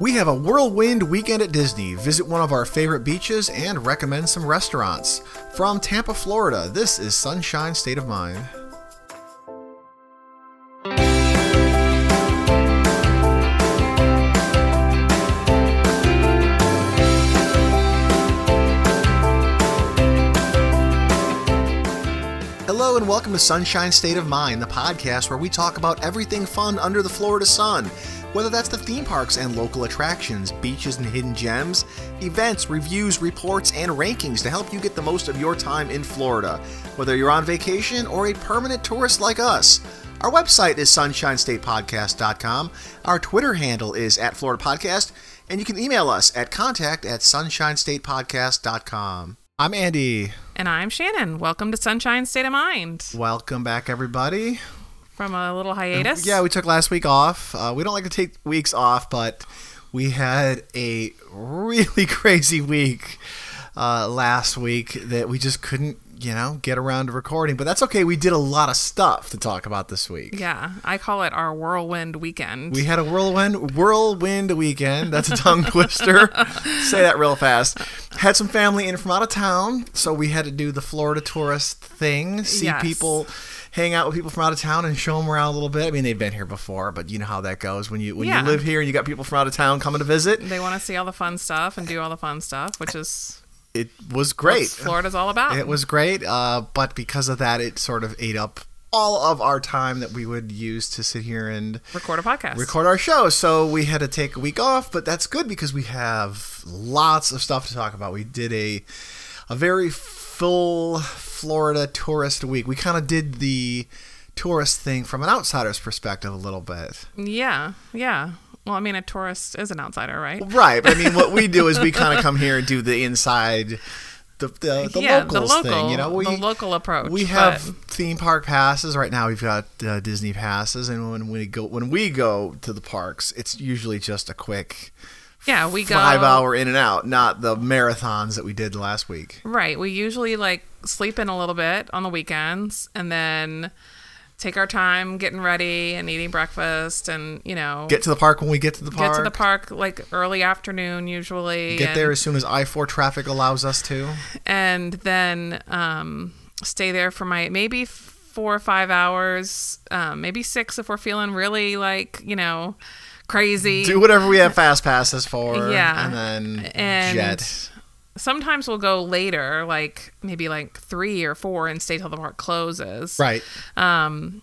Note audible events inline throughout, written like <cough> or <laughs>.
We have a whirlwind weekend at Disney. Visit one of our favorite beaches and recommend some restaurants. From Tampa, Florida, this is Sunshine State of Mind. Welcome to Sunshine State of Mind, the podcast where we talk about everything fun under the Florida sun. Whether that's the theme parks and local attractions, beaches and hidden gems, events, reviews, reports, and rankings to help you get the most of your time in Florida. Whether you're on vacation or a permanent tourist like us. Our website is sunshinestatepodcast.com. Our Twitter handle is at Florida Podcast, and you can email us at contact at sunshinestatepodcast.com. I'm Andy. And I'm Shannon. Welcome to Sunshine State of Mind Welcome back, everybody. from a little hiatus. Yeah, we took last week off. Uh, we don't like to take weeks off, but we had a <laughs> really crazy week uh, last week that we just couldn't, you know, get around to recording. But that's okay. We did a lot of stuff to talk about this week. Yeah, I call it our whirlwind weekend. We had a whirlwind whirlwind weekend. That's a tongue <laughs> twister. Say that real fast. Had some family in from out of town, so we had to do the Florida tourist thing. See Yes. people, hang out with people from out of town, and show them around a little bit. I mean, they've been here before, but you know how that goes when you when Yeah. you live here and you got people from out of town coming to visit. they want to see all the fun stuff and do all the fun stuff, which is It was great. Florida's all about. It was great, uh, but because of that, it sort of ate up all of our time that we would use to sit here and record a podcast. record our show. So we had to take a week off, but that's good because we have lots of stuff to talk about. We did a a very full Florida tourist week. We kind of did the tourist thing from an outsider's perspective a little bit. Yeah, yeah. Well, I mean, a tourist is an outsider, right? Right, but I mean what we do is we <laughs> kind of come here and do the inside the the, the yeah, locals the local, thing, you know. We the local approach. we but- have theme park passes right now. We've got uh, Disney passes, and when we go when we go to the parks, it's usually just a quick yeah, we go five hour in and out, not the marathons that we did last week. Right. We usually like sleep in a little bit on the weekends and then take our time getting ready and eating breakfast and, you know, Get to the park when we get to the park. get to the park like early afternoon usually. Get and, there as soon as I four traffic allows us to. and then um, stay there for my maybe four or five hours, um, maybe six if we're feeling really like, you know, crazy. Do whatever we have fast passes for. Yeah. and then And- jet. Sometimes we'll go later, like maybe like three or four, and stay till the park closes. Right, Um,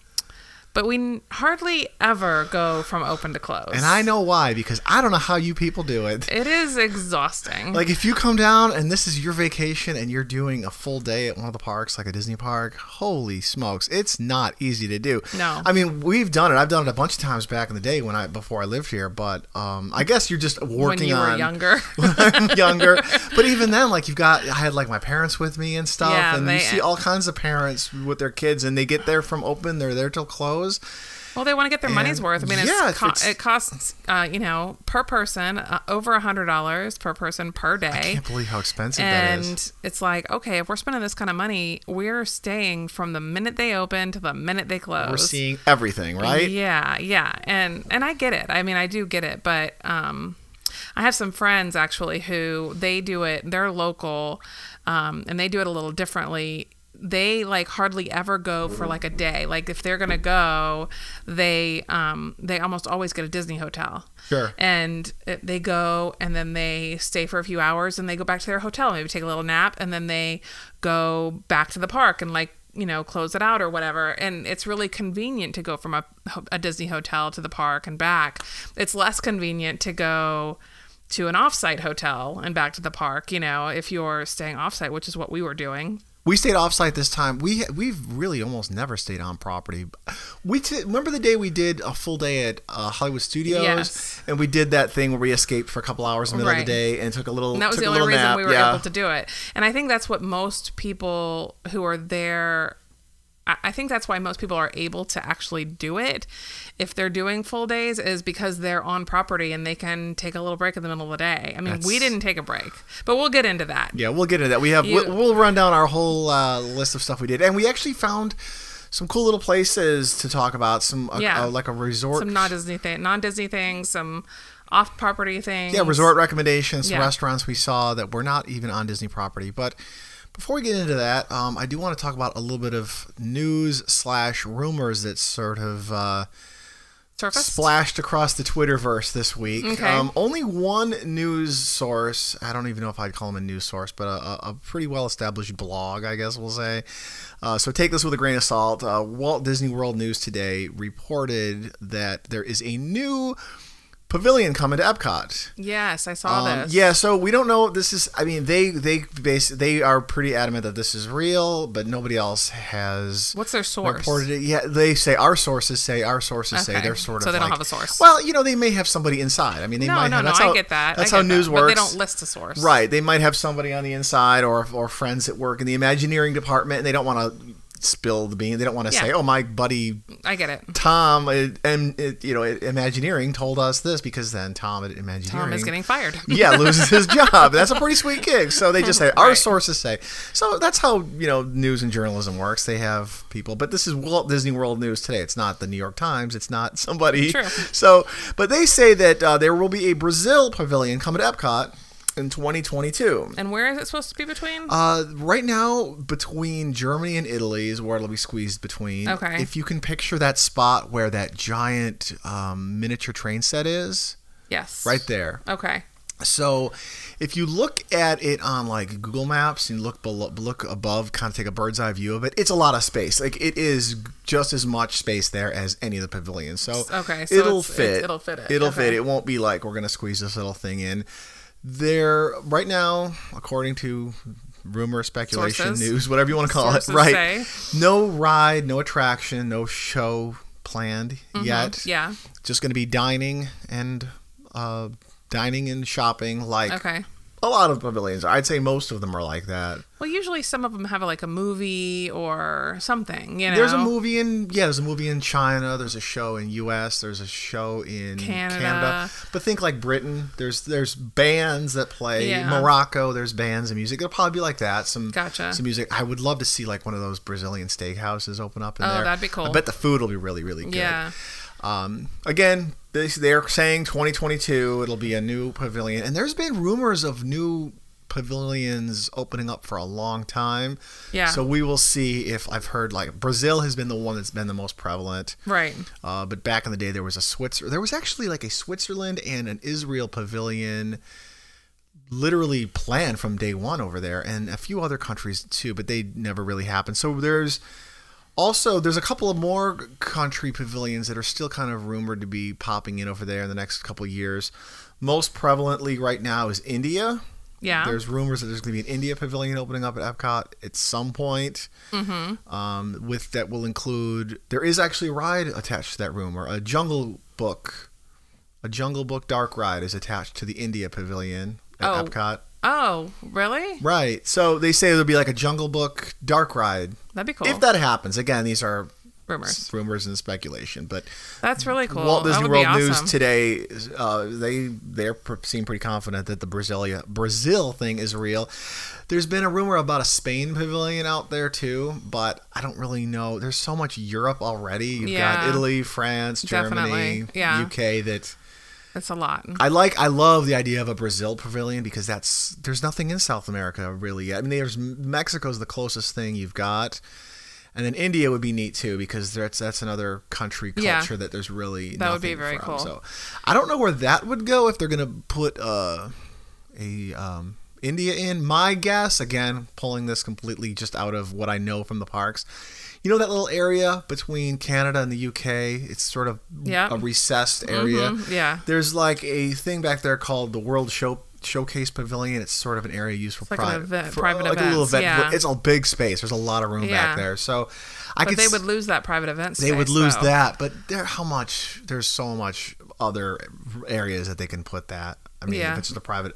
but we n- hardly ever go from open to close. and I know why because I don't know how you people do it. it is exhausting. Like if you come down and this is your vacation and you're doing a full day at one of the parks, like a Disney park, holy smokes, it's not easy to do. No. I mean we've done it. I've done it a bunch of times back in the day when I before I lived here, but um, I guess you're just working when you were on younger. <laughs> when I'm <laughs> younger. But even then, like you've got, I had like my parents with me and stuff, Yeah, and they- you see all kinds of parents with their kids, and they get there from open, they're there till close. Well, they want to get their money's worth. I mean, yeah, it's co- it costs, uh, you know, per person uh, over a hundred dollars per person per I day. can't believe how expensive that is. And it's like, okay, if we're spending this kind of money, we're staying from the minute they open to the minute they close. We're seeing everything, right? Yeah, yeah, and and I get it. I mean, I do get it, but um, I have some friends actually who they do it. They're local, um, and they do it a little differently. They like hardly ever go for like a day. Like if they're gonna go, they um, they almost always get a Disney hotel. Sure. And they go and then they stay for a few hours and they go back to their hotel, maybe take a little nap, and then they go back to the park and like you know close it out or whatever. And it's really convenient to go from a, a Disney hotel to the park and back. It's less convenient to go to an offsite hotel and back to the park. You know, if you're staying offsite, which is what we were doing. We stayed offsite this time. We we've really almost never stayed on property. We t- remember the day we did a full day at uh, Hollywood Studios, Yes. and we did that thing where we escaped for a couple hours in the middle of the day and took a little. And that was the only reason nap. we were yeah. able to do it. And I think that's what most people who are there. I think that's why most people are able to actually do it if they're doing full days is because they're on property and they can take a little break in the middle of the day. I mean, we didn't take a break, but we'll get into that. Yeah, we'll get into that. We have You- we'll, we'll run down our whole uh, list of stuff we did, and we actually found some cool little places to talk about. Some uh, Yeah. uh, like a resort. Some non Disney thing, non Disney things, some off property things. yeah, resort recommendations, some Yeah. restaurants we saw that were not even on Disney property. But before we get into that, um, I do want to talk about a little bit of news slash rumors that sort of uh, splashed across the Twitterverse this week. Okay. Um, only one news source, I don't even know if I'd call him a news source, but a, a- a pretty well established blog, I guess we'll say. Uh, so take this with a grain of salt. Uh, Walt Disney World News today reported that there is a new pavilion coming to Epcot. Yes, I saw Um, this. yeah, so we don't know. This is. I mean, they they base they are pretty adamant that this is real, but nobody else has What's their source? reported it. Yeah, they say our sources say our sources say they're sort of So they don't have a source. Well, you know, they may have somebody inside. I mean, they no, might no, have. no. That's I get that. That's I how get news that, works. But they don't list a source. Right. They might have somebody on the inside or or friends that work in the Imagineering department, and they don't want to spill the bean. They don't want to Yeah. say, "Oh, my buddy I get it. Tom, uh, and you know, Imagineering told us this," because then Tom at Imagineering Tom is getting fired. <laughs> yeah, loses his job. That's a pretty sweet gig. So they just say our Right. sources say. So that's how you know news and journalism works. They have people, but this is Walt Disney World News today. It's not the New York Times. It's not somebody. True. So, but they say that uh, there will be a Brazil pavilion coming to Epcot in 2022. And where is it supposed to be between? Uh, right now, between Germany and Italy is where it'll be squeezed between. Okay. If you can picture that spot where that giant um, miniature train set is, yes. right there. Okay. So, if you look at it on like Google Maps and look below, look above, kind of take a bird's eye view of it, it's a lot of space. Like it is just as much space there as any of the pavilions. So, Okay, so it'll fit. it'll fit it. It'll Okay. fit. It won't be like we're gonna squeeze this little thing in. There, right now, according to rumor, speculation, Sources. news, whatever you want to call Sources it, right? say. No ride, no attraction, no show planned yet Mm-hmm. Yeah. just going to be dining and uh, dining and shopping like Okay. A lot of pavilions. I'd say most of them are like that. Well, usually some of them have like a movie or something. You know. There's a movie in yeah, there's a movie in China. There's a show in U.S. There's a show in Canada. Canada. But think like Britain. There's there's bands that play Yeah. Morocco. There's bands and music. It'll probably be like that. Some Gotcha. some music. I would love to see like one of those Brazilian steakhouses open up in Oh, there. that'd be cool. I bet the food will be really really good. Yeah. Um, again, they, they're saying 2022 it'll be a new pavilion, and there's been rumors of new pavilions opening up for a long time. Yeah. So we will see if I've heard like Brazil has been the one that's been the most prevalent. Right. Uh, but back in the day, there was a Switzer. There was actually like a Switzerland and an Israel pavilion, literally planned from day one over there, and a few other countries too, but they never really happened. So there's also there's a couple of more country pavilions that are still kind of rumored to be popping in over there in the next couple of years. Most prevalently right now is India. Yeah. There's rumors that there's going to be an India pavilion opening up at Epcot at some point. Mm-hmm. Um, with that will include there is actually a ride attached to that rumor. A Jungle Book, a Jungle Book dark ride is attached to the India pavilion at Oh. Epcot. Oh, really? Right. So they say there'll be like a Jungle Book dark ride. That'd be cool. If that happens, again, these are Rumors. rumors and speculation, but That's really cool. Walt Disney World be News today, uh, they they seem pretty confident that the Brasilia Brazil thing is real. There's been a rumor about a Spain pavilion out there too, but I don't really know. There's so much Europe already. You've got Italy, France, Germany, Yeah. UK. That It's a lot. I like. I love the idea of a Brazil pavilion because that's there's nothing in South America really yet. I mean, there's Mexico's the closest thing you've got. And then India would be neat too because that's that's another country Yeah. culture that there's really That would be very from. cool. So I don't know where that would go if they're gonna put uh, a um, India in. My guess, again, pulling this completely just out of what I know from the parks. You know that little area between Canada and the UK? It's sort of Yeah. a recessed area. Mhm, yeah. There's like a thing back there called the World Show Showcase Pavilion. It's sort of an area used for like private, event- for, private like a little events, event. yeah. It's a big space. There's a lot of room Yeah. back there. So I But could they would lose that private event they would lose though. that, but there how much there's so much other areas that they can put that. I mean, Yeah. if it's just a private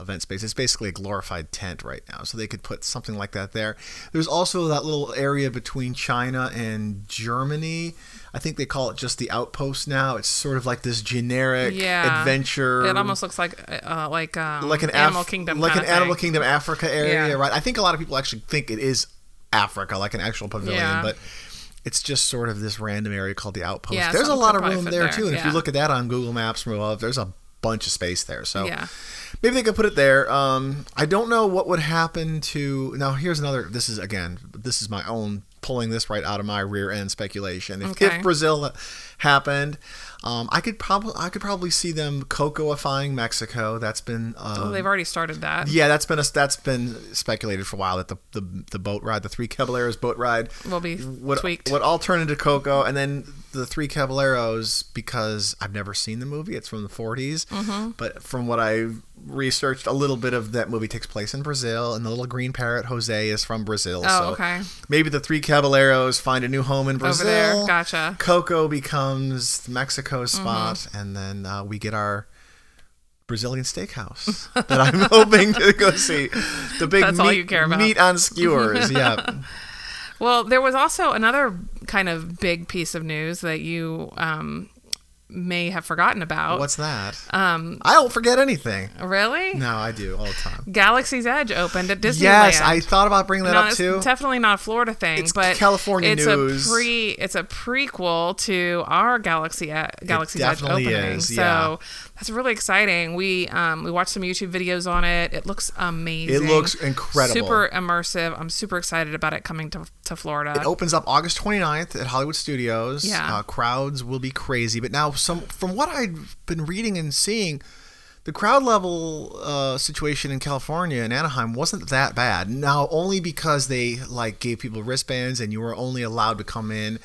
event space, it's basically a glorified tent right now. So they could put something like that there. There's also that little area between China and Germany. I think they call it just the outpost now. It's sort of like this generic Yeah. adventure. It almost looks like uh, like um, like an Af- Animal Kingdom, like an Animal thing. Kingdom Africa area, Yeah. right? I think a lot of people actually think it is Africa, like an actual pavilion, Yeah. but It's just sort of this random area called the Outpost. Yeah, there's a lot of room there, there, too, and if you look at that on Google Maps, well, there's a bunch of space there. So Yeah. Maybe they could put it there. Um, I don't know what would happen to. Now, here's another. This is again. This is my own pulling this right out of my rear end speculation. If, Okay. if Brazil happened, um, I could probably I could probably see them cocoifying Mexico. That's been um, Oh, they've already started that. yeah, that's been a, that's been speculated for a while that the, the the boat ride, the three Caballeros boat ride, Will be would tweaked. would all turn into Coco, and then the three Caballeros because I've never seen the movie. It's from the 40s, Mm-hmm. but from what I researched, a little bit of that movie takes place in Brazil, and the little green parrot Jose is from Brazil. Oh, so okay. Maybe the three Caballeros find a new home in Brazil. Over there. Gotcha. Coco becomes Mexico's Mm-hmm. spot, and then uh, we get our Brazilian steakhouse <laughs> that I'm hoping to go see. The big That's meat, all you care about. meat on skewers. <laughs> Yeah. Well, there was also another kind of big piece of news that you um, may have forgotten about. What's that? um, I don't forget anything. really? No, I do all the time. Galaxy's Edge opened at Disneyland. Yes, I thought about bringing that no, up it's too. definitely not a Florida thing, It's but California it's news. a pre. It's a prequel to our Galaxy E- Galaxy's Edge opening. is, so that's really exciting. We um we watched some YouTube videos on it. It looks amazing. It looks incredible. Super immersive. I'm super excited about it coming to to Florida. It opens up August 29th at Hollywood Studios. Yeah. Uh, crowds will be crazy. But now, some from what I've been reading and seeing, the crowd level uh, situation in California and Anaheim wasn't that bad. Now, only because they like gave people wristbands and you were only allowed to come in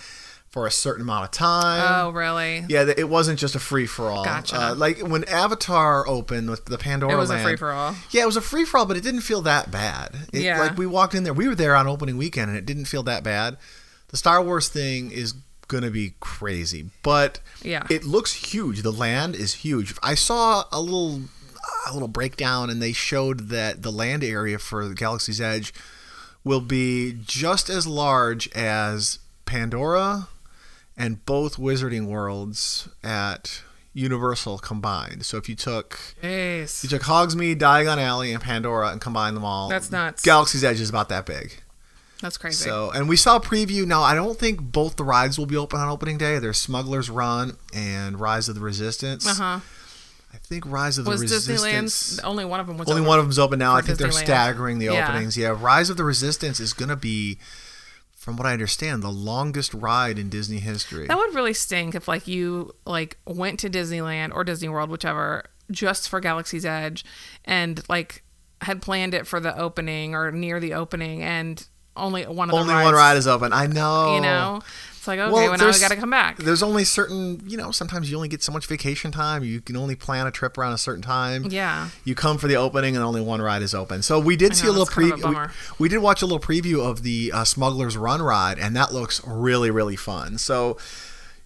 for a certain amount of time. oh, really? Yeah, it wasn't just a free for all. Gotcha. Uh, like when Avatar opened with the Pandora It was a free for all. Yeah, it was a free for all, but it didn't feel that bad. It, Yeah. Like we walked in there, we were there on opening weekend, and it didn't feel that bad. The Star Wars thing is gonna be crazy, but Yeah. it looks huge. The land is huge. I saw a little a little breakdown, and they showed that the land area for the Galaxy's Edge will be just as large as Pandora and both Wizarding Worlds at Universal combined. So if you took Jeez. you took Hogsmeade, Diagon Alley, and Pandora and combined them all, That's nuts. Galaxy's Edge is about that big. That's crazy. So, and we saw a preview. Now, I don't think both the rides will be open on opening day. There's Smuggler's Run and Rise of the Resistance. uh huh. I think Rise of Was the Resistance. Disneyland's only one of them was Only open. one of them's open now. I think they're staggering the Yeah. openings. Yeah, Rise of the Resistance is going to be, from what I understand, the longest ride in Disney history. That would really stink if like you like went to Disneyland or Disney World, whichever, just for Galaxy's Edge, and like had planned it for the opening or near the opening, and only one of the Only rides, one ride is open. I know. You know, it's like okay, Well, well, now we got to come back. There's only certain, you know, sometimes you only get so much vacation time. You can only plan a trip around a certain time. Yeah. You come for the opening and only one ride is open. So we did I see a little that's kind of a preview. We, we did watch a little preview of the uh, Smuggler's Run ride, and that looks really, really fun. So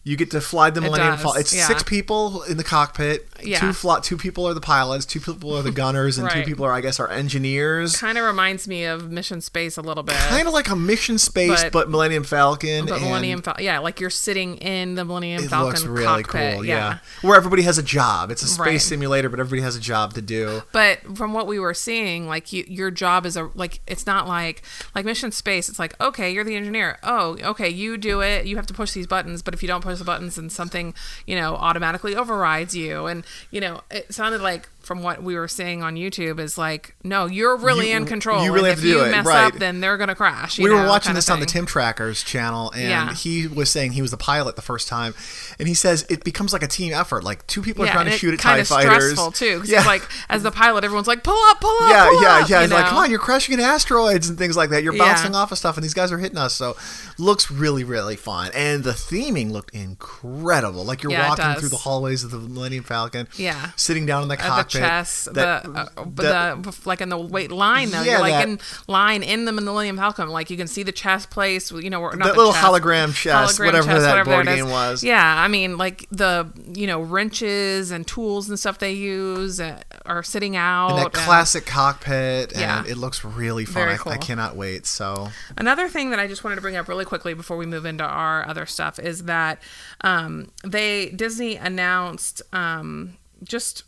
you get to fly the Millennium Falcon. It's yeah. six people in the cockpit. Yeah. Two fly, two people are the pilots. Two people are the gunners, and two people are, I guess, our engineers. Kind of reminds me of Mission Space a little bit. Kind of like a Mission Space, but, But- Millennium Falcon. but Millennium Falcon, yeah, like you're sitting in the Millennium it Falcon looks really cockpit, cool yeah. where everybody has a job it's a space Right. simulator but everybody has a job to do But from what we were seeing, like you, your job is a like it's not like like Mission Space. It's like okay, you're the engineer. Oh, okay, you do it. You have to push these buttons. But if you don't push the buttons, then something you know automatically overrides you. And you know, it sounded like from what we were seeing on YouTube is like no, you're really You- in control. you really and have to if do you it, mess right. up, then they're gonna crash. you we were know, watching this on the tim trackers channel and Yeah. he was saying he was the pilot the first time and he says it becomes like a team effort like two people are Yeah, trying to shoot at kind tie of fighters stressful too, because yeah. like as the pilot, everyone's like, "Pull up, pull up, yeah, pull yeah, up," yeah. He's like, come on, you're crashing into asteroids and things like that. You're Yeah. bouncing off of stuff, and these guys are hitting us. So, looks really, really fun. And the theming looked incredible. Like you're walking through the hallways of the Millennium Falcon. Yeah. Sitting down in the cockpit. Chess, that- the, uh, but that- the like in the wait line though. Yeah, You're like that- in line in the Millennium Falcon. Like you can see the chess place. You know, not That the little chess, hologram chess, whatever that board game was. Yeah, I mean, like the you know wrenches and tools and stuff they use uh, are sitting out. and that and- classic cockpit, and Yeah. it looks really fun. I, I cannot wait. So Another thing that I just wanted to bring up really quickly before we move into our other stuff is that um, they Disney announced um, just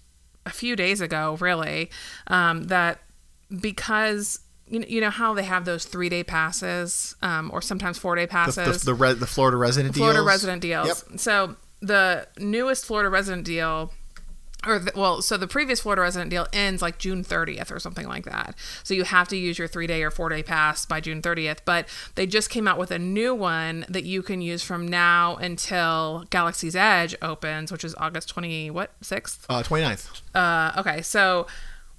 a few days ago, really, um, that because you know, you know how they have those three day passes, um, or sometimes four day The, passes. the, the, re- the Florida resident Florida deals. resident deals. Yep. So the newest Florida resident deal, or the, well, so the previous Florida resident deal ends like June 30th or something like that. So you have to use your three day or four day pass by June 30th. But they just came out with a new one that you can use from now until Galaxy's Edge opens, which is August 20 what sixth. Uh, 29th. Uh, okay, so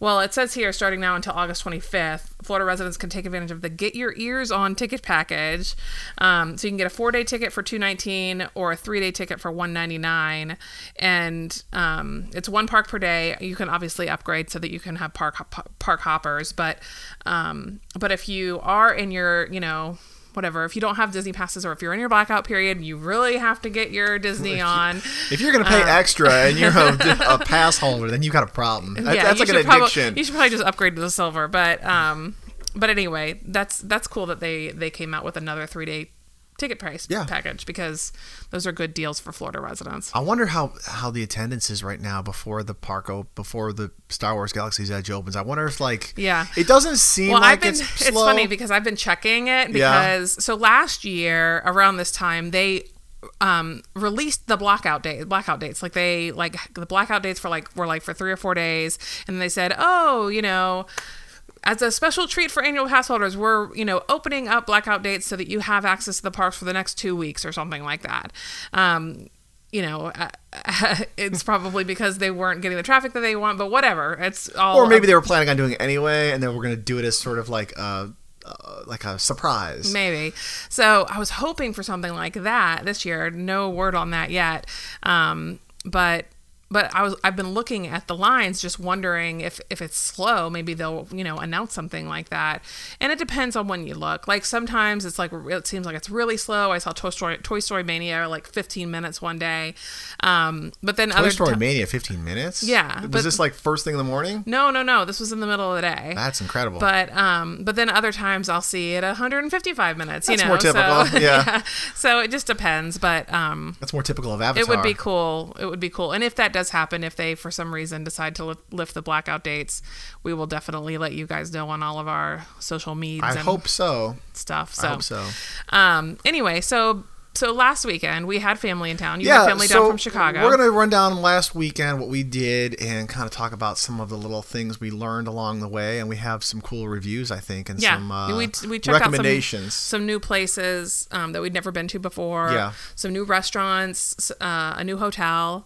well, it says here starting now until August 25th, Florida residents can take advantage of the Get Your Ears On ticket package. Um, so you can get a four day ticket for 219 or a three day ticket for 199 and um, it's one park per day. You can obviously upgrade so that you can have park park hoppers, but um, but if you are in your you know whatever if you don't have disney passes or if you're in your blackout period you really have to get your disney on If you're going to pay extra and you're a, <laughs> a pass holder, then you got a problem. That- that's you like an should probably- addiction. you should probably just upgrade to the silver. But um, but anyway, that's that's cool that they they came out with another three day ticket price Yeah. package because those are good deals for Florida residents. I wonder how how the attendance is right now before the park op- before the Star Wars Galaxy's Edge opens. I wonder if like Yeah. it doesn't seem Well, like I've been. it's It's, funny because I've been checking it Yeah. because so last year around this time they um released the blackout date blackout dates like they like the blackout dates for like were like for three or four days and they said oh you know as a special treat for annual pass holders, we're you know opening up blackout dates so that you have access to the parks for the next two weeks or something like that. Um, you know, uh, <laughs> it's probably because they weren't getting the traffic that they want, but whatever. It's all or maybe they were planning on doing it anyway, and then we're going to do it as sort of like a uh, like a surprise. Maybe. So I was hoping for something like that this year. No word on that yet. Um, but but I was I've been looking at the lines, just wondering if if it's slow, maybe they'll you know announce something like that. And it depends on when you look. Like sometimes it's like it seems like it's really slow. I saw Toy Story Toy Story Mania like 15 minutes one day, um, but then Toy other Story ti- Mania, 15 minutes. Yeah, was but- this like first thing in the morning? No, no, no. This was in the middle of the day. That's incredible. But um, but then other times I'll see it 155 minutes. That's you know, more typical, So, <laughs> yeah. So it just depends, but um, That's more typical of Avatar. it would be cool. It would be cool. And if that does happen, if they for some reason decide to li- lift the blackout dates, we will definitely let you guys know on all of our social medias I and hope so. stuff. So, I hope so. um, anyway, so so last weekend we had family in town. You yeah, had family so down from Chicago. We're gonna run down last weekend what we did and kind of talk about some of the little things we learned along the way, and we have some cool reviews, I think, and yeah, some uh, we, we checked out recommendations. some, some new places um, that we'd never been to before. Yeah. some new restaurants, uh, a new hotel,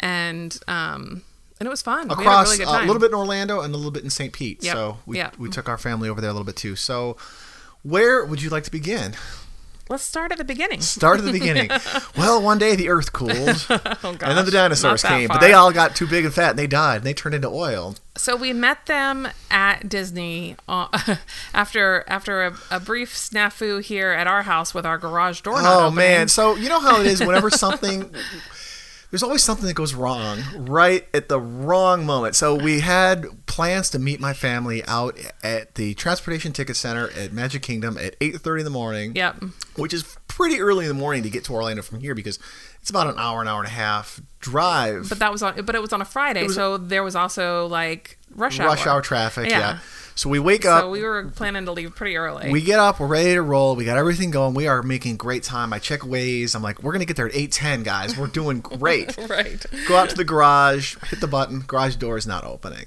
and um, and it was fun. we had a across really good uh, a little bit in Orlando and a little bit in St. Pete. Yep, So we yep. we took our family over there a little bit too. So where would you like to begin? Let's start at the beginning. Start at the beginning. <laughs> well, one day the Earth cooled, <laughs> Oh gosh, and then the dinosaurs came, but they all got too big and fat, and they died, and they turned into oil. So we met them at Disney uh, <laughs> after after a, a brief snafu here at our house with our garage door. Oh man! So you know how it is. Whenever something, there's always something that goes wrong right at the wrong moment. So we had plans to meet my family out at the transportation ticket center at Magic Kingdom at 8:30 in the morning. Yep. Which is pretty early in the morning to get to Orlando from here because it's about an hour, an hour and a half drive. But that was on. But it was on a Friday, so there was also like rush hour. rush hour traffic. Yeah. Yeah. So we wake up. So we were planning to leave pretty early. We get up, we're ready to roll. We got everything going. We are making great time. I check Waze. I'm like, we're gonna get there at 8:10, guys. We're doing <laughs> great. right. Go out to the garage, hit the button. Garage door is not opening.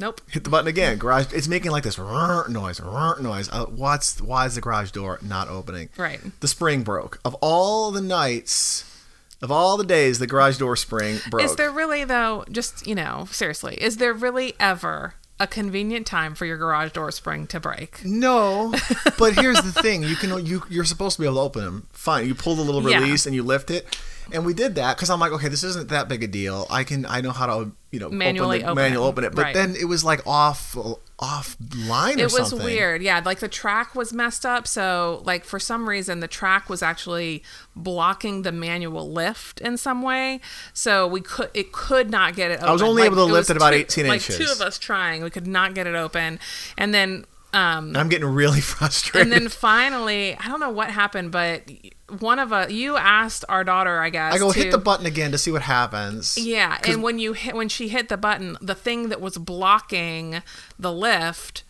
Nope. Hit the button again. Garage. It's making like this noise, noise. Uh, what's why is the garage door not opening? Right. The spring broke. Of all the nights, of all the days, the garage door spring broke. Is there really though? Just you know, seriously, is there really ever a convenient time for your garage door spring to break? No, but here's the <laughs> thing: you can you you're supposed to be able to open them. Fine, you pull the little Yeah. release and you lift it, and we did that because I'm like, okay, this isn't that big a deal. I can I know how to you know Manually open the, open manual it. open it, but Right. then it was like off off line or It was weird. Yeah, like the track was messed up. So, like for some reason, the track was actually blocking the manual lift in some way. So we could it could not get it. Open. I was only Like, able to lift it about two- 18 like inches. two of us trying, we could not get it open, and then. Um, I'm getting really <laughs> frustrated. and then finally, I don't know what happened, but one of us, you asked our daughter, I guess. I go to, hit the button again to see what happens. Yeah, and when you hit when she hit the button, the thing that was blocking the lift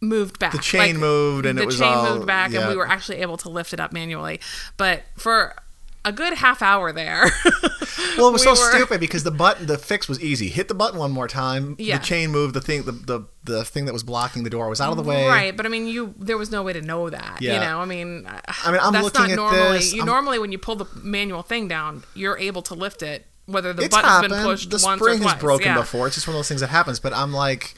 moved back. The chain moved and the it was chain all- moved back, yeah. and we were actually able to lift it up manually. But for a good half hour there, <laughs> Well, it was we so were- stupid because the button, the fix was easy. Hit the button one more time. Yeah. The chain moved. The thing, the, the the thing that was blocking the door was out of the way. Right, but I mean, you there was no way to know that. Yeah. You know, I mean, I mean, I'm that's looking not at normally. this, You I'm- normally when you pull the manual thing down, you're able to lift it, whether the It's button's happened. been pushed the once spring or twice. has broken yeah. before. It's just one of those things that happens. But I'm like,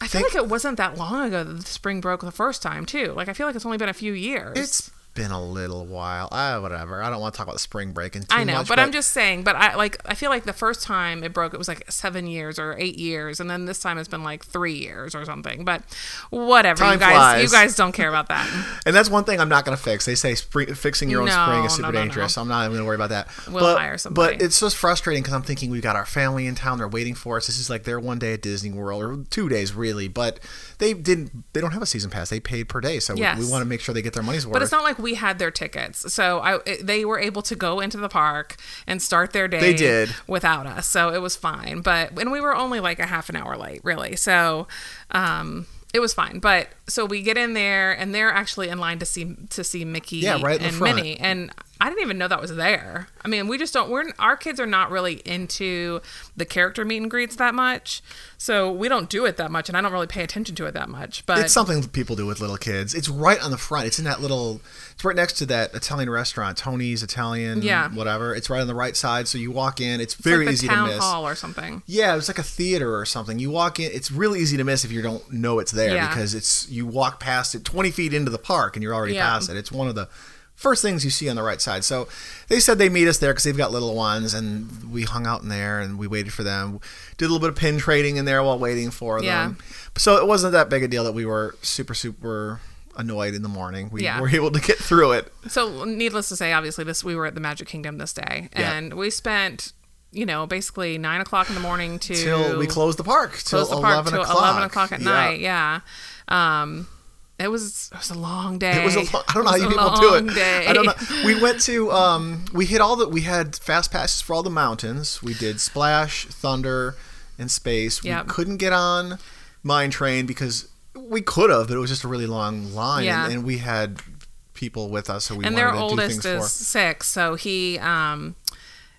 I feel think- like it wasn't that long ago that the spring broke the first time too. Like I feel like it's only been a few years. it's been a little while. Ah, whatever. I don't want to talk about the spring breaking too I know, much. but, I'm just saying. But I like. I feel like the first time it broke, it was like seven years or eight years, and then this time it's been like three years or something. But whatever, you guys, flies. you guys don't care about that. <laughs> And that's one thing I'm not going to fix. They say spring, fixing your own No, spring is super no, no, dangerous. I'm not even going to worry about that. We'll but, hire somebody. But it's just frustrating because I'm thinking we've got our family in town. They're waiting for us. This is like their one day at Disney World or two days really. But they didn't. They don't have a season pass. They paid per day, so we- Yes. we, want to make sure they get their money's worth. But it's not like we had their tickets, so I they were able to go into the park and start their day. They did. without us, so it was fine. But and we were only like a half an hour late, really. So, um, it was fine. But so we get in there, and they're actually in line to see to see Mickey Yeah, right and front. Minnie, and I didn't even know that was there. I mean, we just don't. We're our kids are not really into the character meet and greets that much, so we don't do it that much, and I don't really pay attention to it that much. But It's something people do with little kids. It's right on the front. It's in that little. It's right next to that Italian restaurant, Tony's Italian. Yeah. Whatever. It's right on the right side, so you walk in. It's it's very like easy to miss. hall or something. Yeah, it's like a theater or something. You walk in, it's really easy to miss if you don't know it's there Yeah. because it's you walk past it 20 feet into the park and you're already Yeah. past it. It's one of the first things you see on the right side. So they said they meet us there because they've got little ones, and we hung out in there and we waited for them. Did a little bit of pin trading in there while waiting for Yeah. them. So it wasn't that big a deal that we were super super annoyed in the morning. We Yeah. were able to get through it. So, needless to say, obviously, this we were at the Magic Kingdom this day, Yeah. and we spent, you know, basically nine o'clock in the morning to Till we closed the park. Till the park 11 till o'clock. eleven o'clock at Yeah. night. Yeah, um, it was it was a long day. It was a long, I don't know how you people do it. Day. I don't know. We went to um we hit all the we had fast passes for all the mountains. We did Splash, Thunder, and Space. Yep. We couldn't get on Mine Train because we could have, but it was just a really long line Yeah. and, and we had people with us who we and wanted their to do things for. And their oldest things is for. six, so he um,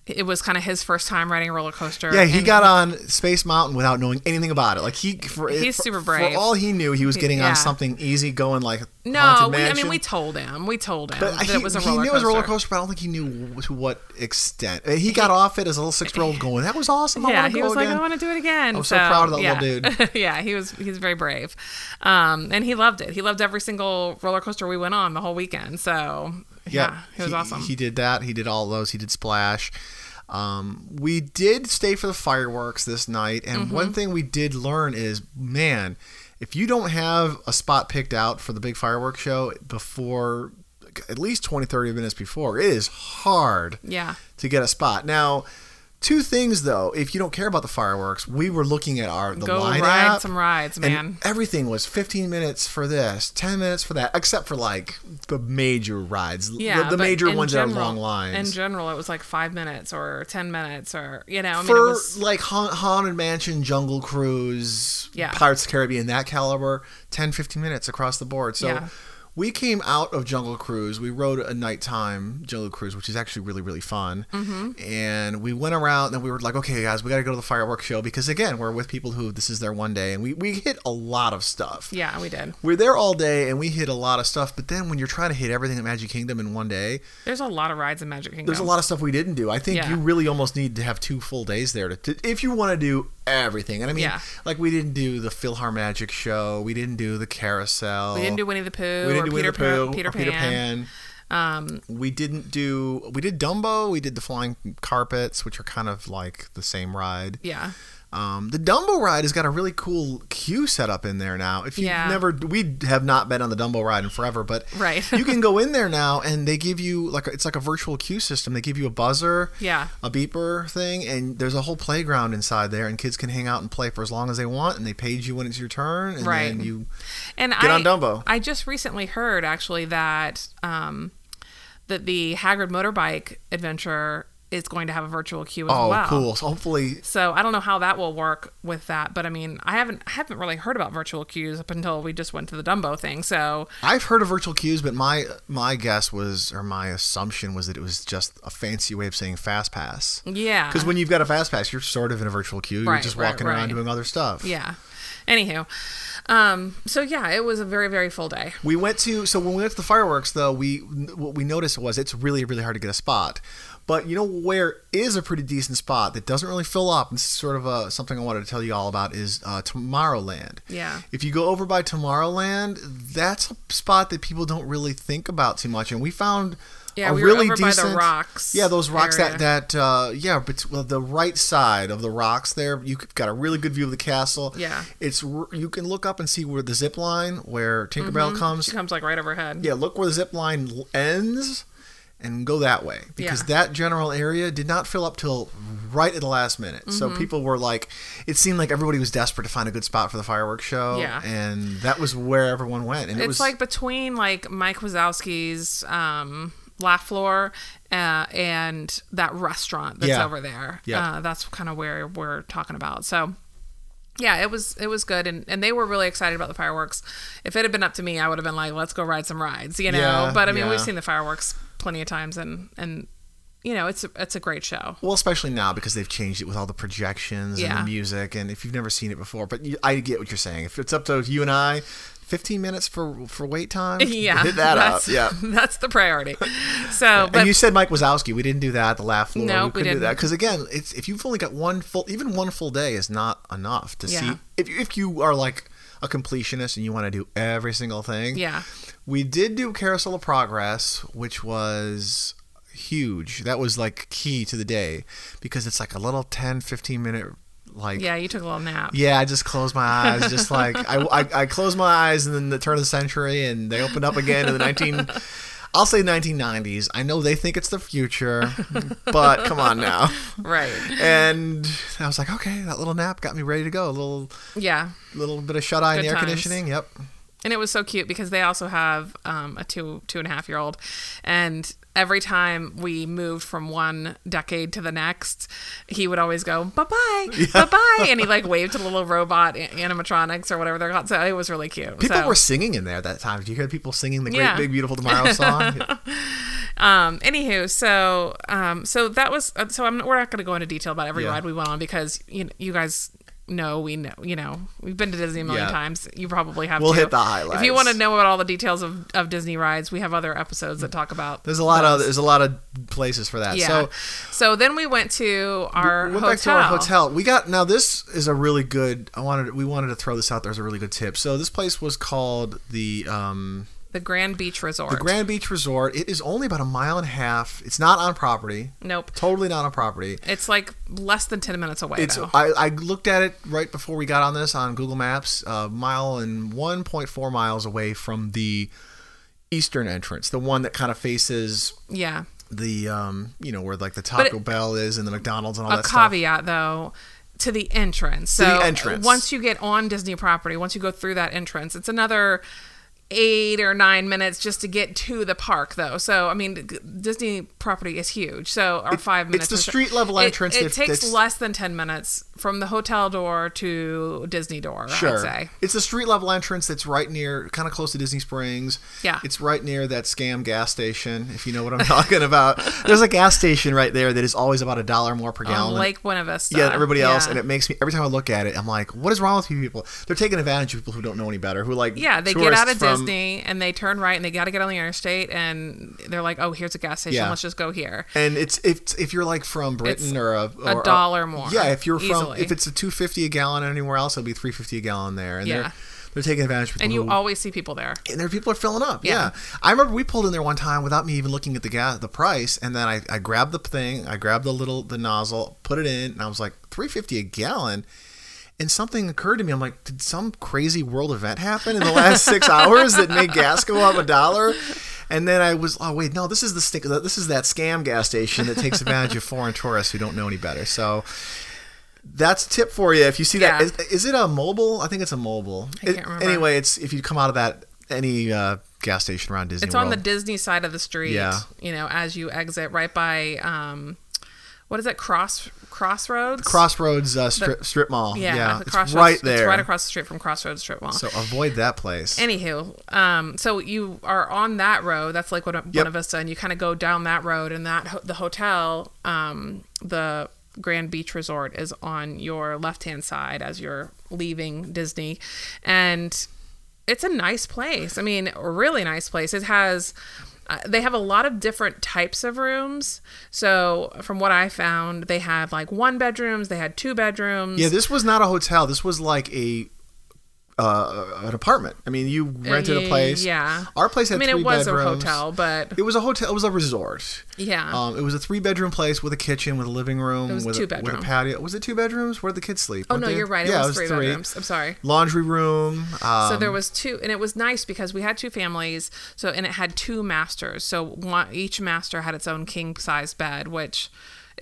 it was kind of his first time riding a roller coaster. Yeah, he got on Space Mountain without knowing anything about it. Like he, for, He's for- super For brave. all he knew, he was getting Yeah. on something easy, going like No, we, I mean we told him. We told him But that he, it was a he roller he knew it was a roller coaster, but I don't think he knew to what extent. And He got off it as a little six-year-old, <laughs> going, "That was awesome! I yeah, want to he was again." like, I want to do it again. I was so proud of that yeah. little dude. <laughs> yeah, he was he's very brave, um, and he loved it. He loved every single roller coaster we went on the whole weekend. So yeah, it was he, awesome. He did that. He did all those. He did Splash. Um, we did stay for the fireworks this night, and Mm-hmm. one thing we did learn is, man, if you don't have a spot picked out for the big fireworks show before at least 20 30 minutes before it is hard yeah, to get a spot now Two things though, if you don't care about the fireworks, we were looking at our the go line ride app, some rides, and man. everything was 15 minutes for this, 10 minutes for that, except for like the major rides, Yeah, the, the major ones that general- are long lines. In general, it was like five minutes or ten minutes or you know, I mean, for it was like Ha- haunted mansion jungle cruise Yeah. pirates of the caribbean that caliber 10 15 minutes across the board so Yeah. We came out of jungle cruise we rode a nighttime jungle cruise which is actually really really fun Mm-hmm. and we went around and we were like okay guys we got to go to the fireworks show because again we're with people who this is their one day and we, we hit a lot of stuff yeah, we did. we're there all day and we hit a lot of stuff but then when you're trying to hit everything at magic kingdom in one day There's a lot of rides in Magic Kingdom. there's a lot of stuff we didn't do. I think Yeah. you really almost need to have two full days there to, to if you want to do everything. And I mean, Yeah. like we didn't do the PhilharMagic show, we didn't do the carousel, We didn't do Winnie the Pooh we didn't or do Peter, Winnie the Pooh, Pan, Peter, or Peter Pan. Pan. Um, We didn't do we did Dumbo. We did the flying carpets, which are kind of like the same ride. yeah. Um, the Dumbo ride has got a really cool queue set up in there now. If you've Yeah. never, we have not been on the Dumbo ride in forever, but Right. you can go <laughs> in there now and they give you like a, it's like a virtual queue system. They give you a buzzer, Yeah. a beeper thing, and there's a whole playground inside there, and kids can hang out and play for as long as they want, and they page you when it's your turn, and Right. then you And Get I, on Dumbo. I just recently heard actually that um, that the Hagrid motorbike adventure is going to have a virtual queue as Oh, well. cool. So hopefully, So I don't know how that will work with that, but I mean, I haven't I haven't really heard about virtual queues up until we just went to the Dumbo thing. So I've heard of virtual queues, but my my guess was, or my assumption was that it was just a fancy way of saying fast pass. yeah, Because when you've got a fast pass, you're sort of in a virtual queue. You're just right, walking around right. doing other stuff. yeah. Anywho, um, so yeah, it was a very very full day. We went to so when we went to the fireworks though, we what we noticed was it's really really hard to get a spot. But you know where is a pretty decent spot that doesn't really fill up. And this is sort of a, something I wanted to tell you all about is uh, Tomorrowland. Yeah. If you go over by Tomorrowland, that's a spot that people don't really think about too much, and we found. Yeah, a we really over by the decent, rocks Yeah, those rocks area. that that uh, yeah, but well, the right side of the rocks there, you've got a really good view of the castle. Yeah. it's you can look up and see where the zip line where Tinkerbell comes. She comes like right overhead. Yeah, look where the zip line ends and go that way because Yeah. that general area did not fill up till right at the last minute. So Mm-hmm. people were like, it seemed like everybody was desperate to find a good spot for the fireworks show. Yeah. and that was where everyone went. And it it's was like between like Mike Wazowski's um, laugh floor uh, and that restaurant that's Yeah. over there. Yeah. Uh, that's kind of where we're talking about. So yeah, it was it was good, and, and they were really excited about the fireworks. If it had been up to me, I would have been like, "Let's go ride some rides," you know. Yeah, but I mean, yeah. we've seen the fireworks plenty of times, and and you know, it's a, it's a great show. Well, especially now because they've changed it with all the projections and the music, and if you've never seen it before, but you, I get what you're saying. If it's up to you and I, 15 minutes for for wait time, <laughs> Yeah, hit that up. that's, Yeah. <laughs> that's the priority. So, but and you said Mike Wazowski. We didn't do that. The laugh floor. No, we we couldn't do that because again, it's if you've only got one full, even one full day is not enough to Yeah. see. If you, if you are like a completionist and you want to do every single thing, yeah, we did do Carousel of Progress, which was huge. That was like key to the day because it's like a little 10, 15 minute like yeah, you took a little nap. yeah, I just closed my eyes, just like I, <laughs> I, I closed my eyes, and then the turn of the century, and they opened up again in the nineteen, I'll say nineteen nineties. I know they think it's the future, <laughs> but come on now. Right. And I was like, okay, that little nap got me ready to go. A little Yeah. little bit of shut eye and Good air times. conditioning. Yep. and it was so cute because they also have um, a two two and a half year old and every time we moved from one decade to the next he would always go bye-bye <laughs> bye-bye and he like waved to the little robot animatronics or whatever they're called so it was really cute People so, were singing in there that time. Did you hear people singing the Great Yeah. Big Beautiful Tomorrow <laughs> song? um anywho so um so that was uh, so I'm, we're not going to go into detail about every Yeah. ride we went on because you you guys know we know you know we've been to disney a million Yeah. times you probably have We'll too. hit the highlights. if you want to know about all the details of, of disney rides we have other episodes that talk about There's a lot of there's a lot of places for that. Yeah. So So, then we went to our we went hotel. back to our hotel. We got now. This is a really good. I wanted we wanted to throw this out there as a really good tip. So this place was called the um, The Grand Beach Resort. the Grand Beach Resort. It is only about a mile and a half. It's not on property. Nope. Totally not on property. It's like less than 10 minutes away, It's. I, I looked at it right before we got on this on Google Maps. A mile and 1.4 miles away from the eastern entrance, the one that kind of faces yeah. the um, you know where like the Taco it- Bell is and the McDonald's and all A that stuff. caveat, though, to the entrance. To So the entrance. once you get on Disney property, once you go through that entrance, it's another eight or nine minutes just to get to the park though. So i mean disney property is huge. So or five minutes It's the so. street level It- entrance it, if takes less than 10 minutes from the hotel door to disney door i'd Sure. say It's a street level entrance that's right near, kind of close to Disney Springs. Yeah. It's right near that scam gas station, if you know what I'm <laughs> talking about. There's a gas station right there that is always about a dollar more per oh, gallon. than- lake buena vista yeah, everybody else, Yeah. and it makes me every time I look at it, I'm like, what is wrong with you people? They're taking advantage of people who don't know any better, who like Yeah, they get out of from- Disney and they turn right and they got to get on the interstate and they're like, "Oh, here's a gas station. Yeah. Let's just go here." And it's if if you're like from Britain It's or a a or dollar more, Yeah, if you're from easily. If it's a two fifty a gallon anywhere else, it'll be three fifty a gallon there, and Yeah. they're they're taking advantage of people And you who, always see people there. and there people are filling up. Yeah. Yeah. I remember we pulled in there one time without me even looking at the gas, the price, and then I, I grabbed the thing, I grabbed the little the nozzle, put it in, and I was like three fifty a gallon. And something occurred to me. I'm like, did some crazy world event happen in the last six <laughs> hours that made gas go up a dollar? And then I was, oh wait, no, this is the stick. This is that scam gas station that takes advantage of foreign tourists who don't know any better. So that's a tip for you. If you see that, Yeah. is, is it a Mobil? I think it's a Mobil. I can't remember. Anyway, it's if you come out of that any uh, gas station around Disney It's on the Disney side of the street. Yeah. You know, as you exit right by um what is it? Cross Crossroads. Crossroads uh, strip, strip mall. yeah, Yeah, the it's right there. It's right across the street from Crossroads Strip Mall. So avoid that place. Anywho, um, so you are on that road. That's like Buena Yep. Vista, and you kind of go down that road, and that ho- the hotel, um, the Grand Beach Resort, is on your left hand side as you're leaving Disney, and it's a nice place. I mean, really nice place. It has. Uh, they have a lot of different types of rooms. So, from what I found, they had like one bedrooms, they had two bedrooms. yeah, this was not a hotel. This was like a uh, an apartment. I mean, you rented a place. Yeah. Our place had I mean, three it was bedrooms. a hotel, but It was a hotel. It was a resort. yeah. Um, it was a three bedroom place with a kitchen, with a living room, It was with, two a, with a patio. Was it two bedrooms? Where did the kids sleep? oh Weren't no, they- you're right. It yeah, was, three, bedrooms. I'm sorry. Laundry room. Um, So there was two, and it was nice because we had two families. So and it had two masters. So one, each master had its own king size bed, which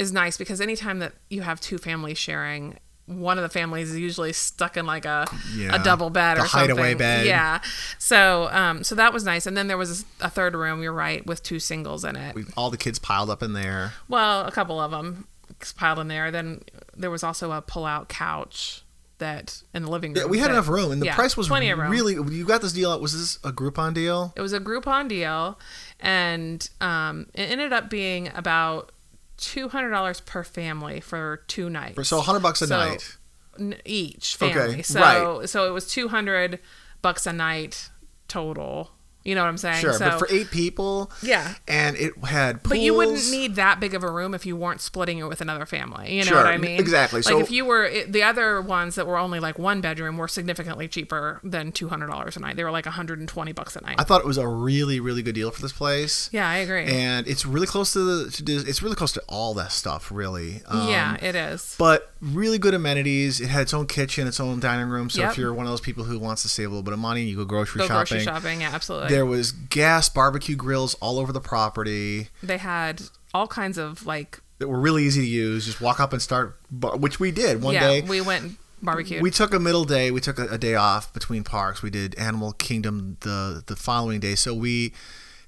is nice because anytime that you have two families sharing. One of the families is usually stuck in like a Yeah, a double bed or something. hideaway bed. Yeah. So um so that was nice. And then there was a third room. You're right with two singles in it. we, all the kids piled up in there. Well, a couple of them piled in there. Then there was also a pull-out couch that in the living room. Yeah, we had that- enough room, and the yeah, price was plenty of room. really. You got this deal. Out, was this a Groupon deal? It was a Groupon deal, and um, it ended up being about two hundred dollars per family for two nights. So hundred bucks a So, night. n- each Okay, family. So right. so it was two hundred bucks a night total. You know what I'm saying? Sure, So, but for eight people, yeah. and it had. Pools. But you wouldn't need that big of a room if you weren't splitting it with another family. You know Sure, what I mean? exactly. Like So- if you were it, the other ones that were only like one bedroom were significantly cheaper than two hundred dollars a night. They were like hundred and twenty bucks a night. I thought it was a really, really good deal for this place. yeah, I agree. and it's really close to the. To it's really close to all that stuff, really. Um, yeah, it is. But really good amenities. It had its own kitchen, its own dining room. So Yep. if you're one of those people who wants to save a little bit of money, you go grocery Go shopping. grocery shopping. Yeah, absolutely. There was gas barbecue grills all over the property they had all kinds of like that were really easy to use. Just walk up and start, bar- which we did one yeah. day. We went barbecue. We took a middle day. We took a, a day off between parks. We did Animal Kingdom the the following day. So we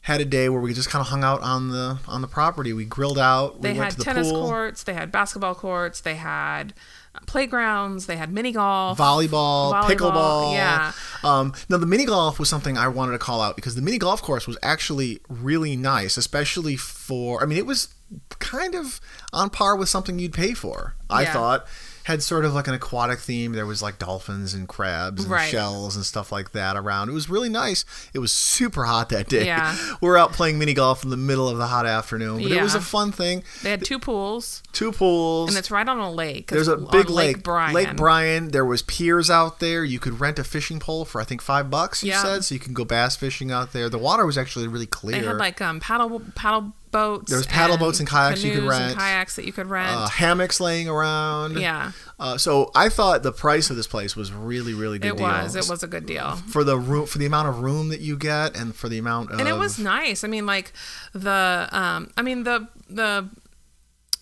had a day where we just kind of hung out on the on the property. We grilled out. they we went had to the tennis courts. They had basketball courts. They had playgrounds. They had mini golf. volleyball, Volleyball, pickleball. yeah. Um, now the mini golf was something I wanted to call out because the mini golf course was actually really nice, especially for. I mean, it was kind of on par with something you'd pay for. I Yeah. thought had sort of like an aquatic theme. There was like dolphins and crabs and Right. shells and stuff like that around. It was really nice. It was super hot that day. Yeah. <laughs> We're out playing mini golf in the middle of the hot afternoon, but it was a fun thing. They had two pools, Two pools. and it's right on a lake. There's a big lake, Lake Bryan. Lake Bryan. There was piers out there. You could rent a fishing pole for I think five bucks. You Yeah. said so you can go bass fishing out there. The water was actually really clear. They had like um paddle paddle boats. There was paddle boats and kayaks you could rent. kayaks that you could rent. uh, hammocks laying around. yeah, Uh, so I thought the price of this place was really really good. it deal. was. It was a good deal. for the room for the amount of room that you get and for the amount of and it was nice. I mean, like the, um, I mean the the,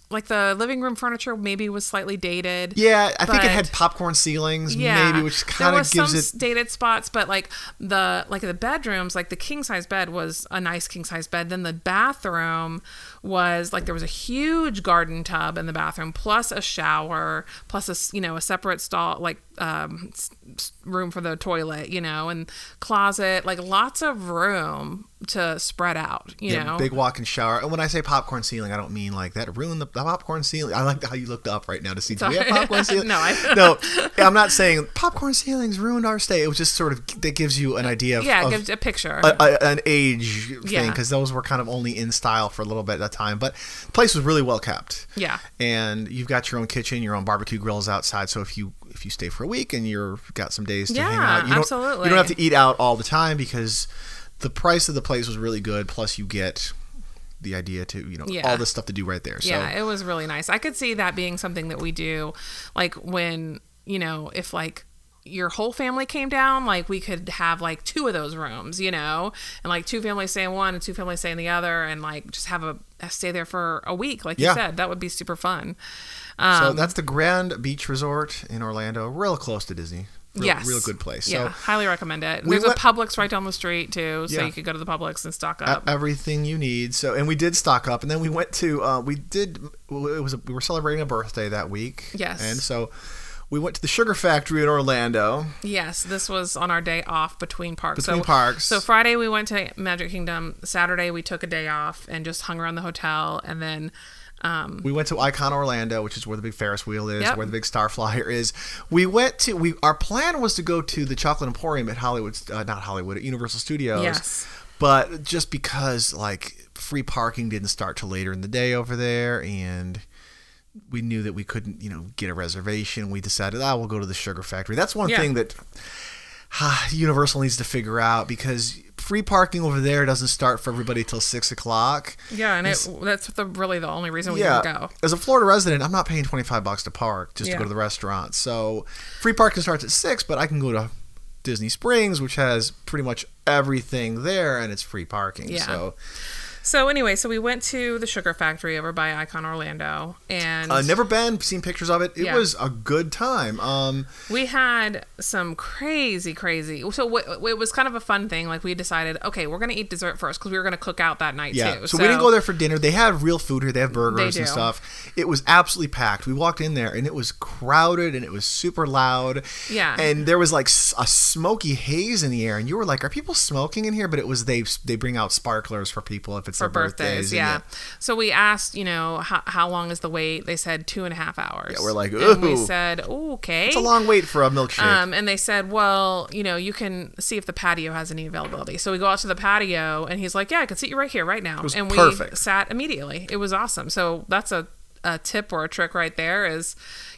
like the living room furniture maybe was slightly dated. yeah. I think it had popcorn ceilings Yeah, maybe, which kind of gives some it. dated spots, but like the like the bedrooms, like the king size bed was a nice king size bed. Then the bathroom was like there was a huge garden tub in the bathroom, plus a shower, plus a you know a separate stall like um, room for the toilet, you know, and closet, like lots of room to spread out, you Yeah, know. big walk-in shower. And when I say popcorn ceiling, I don't mean like that ruined the, the popcorn ceiling. I like how you looked up right now to see do we have popcorn <laughs> ceiling. No, I- no, <laughs> I'm not saying popcorn ceilings ruined our stay. It was just sort of that gives you an idea of, yeah, it of gives a picture. a, a, an age thing Yeah. because those were kind of only in style for a little bit at a time. But the place was really well kept. yeah. And you've got your own kitchen, your own barbecue grills outside. So if you if you stay for a week and you're got some days to hang out, you don't absolutely. you don't have to eat out all the time because the price of the place was really good. Plus, you get the idea to you know Yeah. all this stuff to do right there. So Yeah, it was really nice. I could see that being something that we do, like when you know, if like your whole family came down, like we could have like two of those rooms, you know, and like two families stay in one and two families stay in the other, and like just have a stay there for a week, like Yeah. you said, that would be super fun. so that's the Grand Beach Resort in Orlando, real close to Disney. Real, yes. real good place. Yeah, So highly recommend it. We There's went- a Publix right down the street too, so Yeah. you could go to the Publix and stock up. everything you need. So and we did stock up, and then we went to uh, we did it was a, we were celebrating a birthday that week. Yes. and so we went to the Sugar Factory in Orlando. yes, this was on our day off between parks. Between so, parks. So Friday we went to Magic Kingdom. Saturday we took a day off and just hung around the hotel, and then. Um, We went to Icon Orlando, which is where the big Ferris wheel is, Yep. where the big Star Flyer is. We went to we our plan was to go to the Chocolate Emporium at Hollywood, uh, not Hollywood, at Universal Studios. Yes. But just because like free parking didn't start till later in the day over there, and we knew that we couldn't, you know, get a reservation, we decided, ah, we'll go to the Sugar Factory. That's one Yeah. thing that ah, Universal needs to figure out because free parking over there doesn't start for everybody till six o'clock. yeah, and it, that's the really the only reason we Yeah, didn't go. as a Florida resident, I'm not paying 25 bucks to park just to go to the restaurant. So free parking starts at six, but I can go to Disney Springs, which has pretty much everything there, and it's free parking. Yeah. So So anyway, so we went to the Sugar Factory over by Icon Orlando, and uh, never been, seen pictures of it. It Yeah. was a good time. Um, we had some crazy, crazy. So w- w- it was kind of a fun thing. Like we decided, okay, we're gonna eat dessert first because we were gonna cook out that night yeah. too. So, we didn't go there for dinner. They have real food here. They have burgers They and stuff. It was absolutely packed. We walked in there and it was crowded and it was super loud. Yeah. And there was like a smoky haze in the air, and you were like, "Are people smoking in here?" But it was they they bring out sparklers for people if it's for birthdays. birthdays. and Yeah. So we asked, you know, how, how long is the wait? They said two and a half hours. Yeah, we're like, and we said, okay. It's a long wait for a milkshake. Um, and they said, well, you know, you can see if the patio has any availability. So we go out to the patio, and he's like, yeah, I can seat you right here, right now. and perfect. we sat immediately. It was awesome. So that's a, a tip or a trick right there is,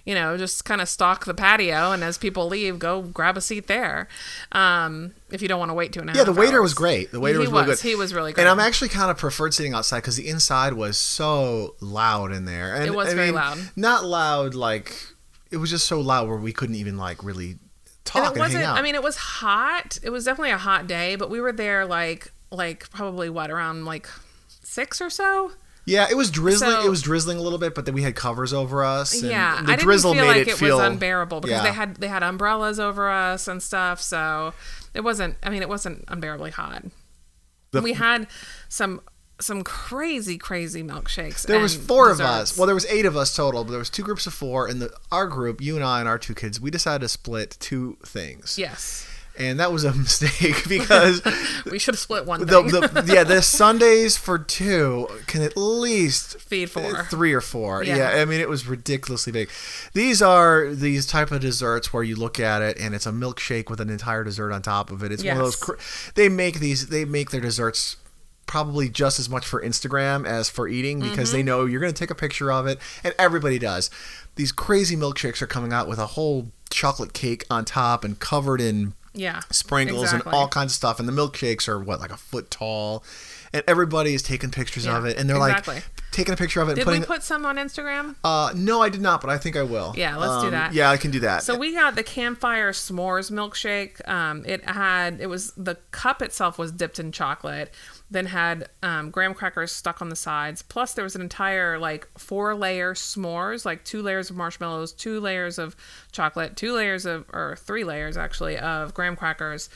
you know, just kind of stalk the patio, and as people leave, go grab a seat there. Um, if you don't want to wait two and a half. yeah, the waiter hours. was great. The waiter He was really was. good. He was really great. And I'm actually kind of preferred sitting outside because the inside was so loud in there. And It was I very mean, loud. Not loud like it was just so loud where we couldn't even like really talk and and, it wasn't hang out. i mean it was hot it was definitely a hot day but we were there like like probably what around like six or so yeah, it was drizzling. So- it was drizzling a little bit, but then we had covers over us. And yeah the i didn't drizzle feel made like it, it, feel was unbearable because yeah. they had they had umbrellas over us and stuff so it wasn't i mean it wasn't unbearably hot The- we had some some crazy crazy milkshakes There was four of us. Well, there was eight of us total, but there was two groups of four. And the our group, you and I and our two kids, we decided to split two things. yes And that was a <laughs> mistake <laughs> because <laughs> we should have split one the, thing. the yeah the sundaes for two can at least feed four three or four. Yeah. Yeah. I mean it was ridiculously big. These are these type of desserts where you look at it and it's a milkshake with an entire dessert on top of it. It's one of those. Cr- they make these. They make their desserts probably just as much for Instagram as for eating because Mm-hmm. they know you're going to take a picture of it and everybody does. These crazy milkshakes are coming out with a whole chocolate cake on top and covered in yeah sprinkles exactly. and all kinds of stuff. And the milkshakes are what like a foot tall, and everybody is taking pictures Yeah, of it, and they're exactly. like taking a picture of it and did putting. we put some on instagram uh, no, I did not, but I think I will. Yeah, let's do Um, that. Yeah, I can do that. So we got the campfire s'mores milkshake. Um, it had it was the cup itself was dipped in chocolate, then had um, graham crackers stuck on the sides. Plus there was an entire like four layer s'mores, like two layers of marshmallows, two layers of chocolate, two layers of or three layers actually of graham crackers,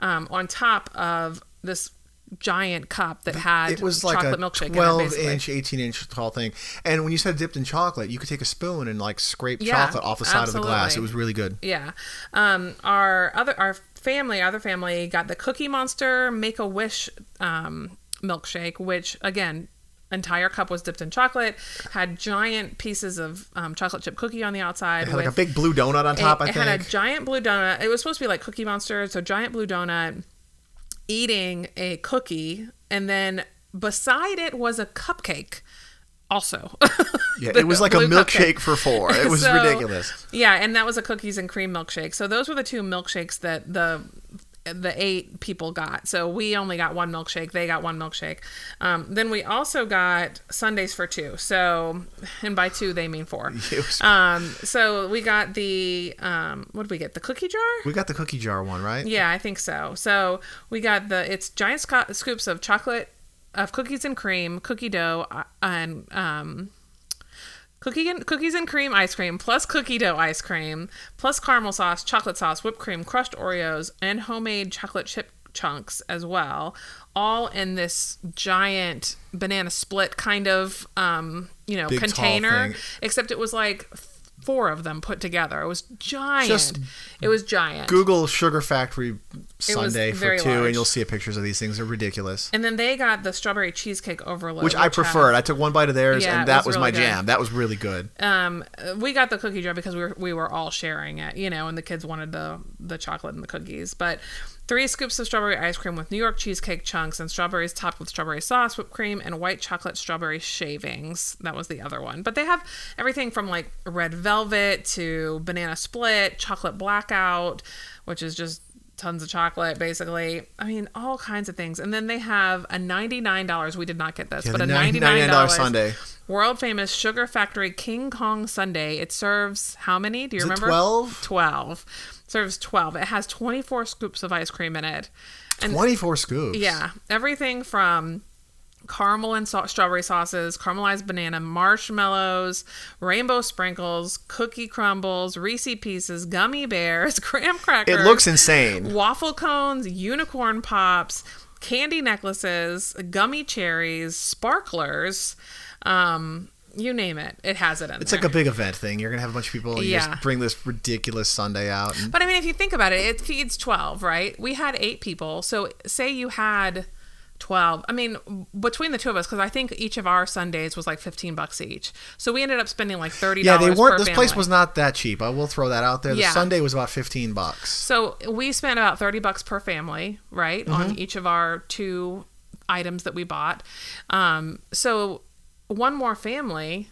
um, on top of this giant cup that had it was like chocolate a milkshake in it, 12 inch 18 inch tall thing. And when you said dipped in chocolate you could take a spoon and like scrape Yeah, chocolate off the side of the glass. It was really good. Yeah. Um, our other our family, other family got the Cookie Monster Make a Wish um, milkshake, which again, entire cup was dipped in chocolate, had giant pieces of um, chocolate chip cookie on the outside. it had like a big blue donut on top i it think had a giant blue donut. It was supposed to be like Cookie Monster, so giant blue donut eating a cookie, and then beside it was a cupcake. Also, yeah it was like a milkshake cupcake. for four it was <laughs> So- ridiculous Yeah, and that was a cookies and cream milkshake. So those were the two milkshakes that the the eight people got. So we only got one milkshake. They got one milkshake. Um, then we also got sundaes for two. So, and by two they mean four. <laughs> Um, so we got the um, what did we get? The cookie jar. we got the cookie jar one right Yeah, I think so. So we got the it's giant sco- scoops of chocolate of cookies and cream, cookie dough, uh, and um, Cookie and cookies and cream ice cream plus cookie dough ice cream plus caramel sauce, chocolate sauce, whipped cream, crushed Oreos, and homemade chocolate chip chunks as well, all in this giant banana split kind of um, you know Big, container. Except it was like four of them put together. It was giant. Just it was giant. Google Sugar Factory sundae for two, large. and you'll see pictures of these things. They're ridiculous. and then they got the strawberry cheesecake overload, Which I had- preferred. I took one bite of theirs, Yeah, and that was was, really my good. jam. That was really good. um we got the cookie jar because we were we were all sharing it you know and the kids wanted the the chocolate and the cookies but three scoops of strawberry ice cream with new york cheesecake chunks and strawberries topped with strawberry sauce whipped cream and white chocolate strawberry shavings. That was the other one. But they have everything from like red velvet to banana split chocolate blackout which is just tons of chocolate basically i mean all kinds of things and then they have a $99 we did not get this Yeah, but a $99 $99 sundae. World famous Sugar Factory King Kong Sundae. It serves how many? Do you Is remember? 12? 12. Serves 12. It has 24 scoops of ice cream in it. And 24 scoops. yeah, everything from caramel and sa- strawberry sauces, caramelized banana, marshmallows, rainbow sprinkles, cookie crumbles, Reese pieces, gummy bears, <laughs> graham crackers. It looks insane. waffle cones, unicorn pops, candy necklaces, gummy cherries, sparklers, um, you name it. It has it in It's there. like a big event thing. You're gonna have a bunch of people. You Yeah. just bring this ridiculous sundae out. And But I mean, if you think about it, it feeds 12, right? We had eight people. So say you had 12. I mean, between the two of us, because I think each of our sundaes was like 15 bucks each. So we ended up spending like $30 yeah, they weren't. This place was not that cheap. I will throw that out there. The Yeah. sundae was about 15 bucks. So we spent about 30 bucks per family, right? Mm-hmm. On each of our two items that we bought. Um, so one more family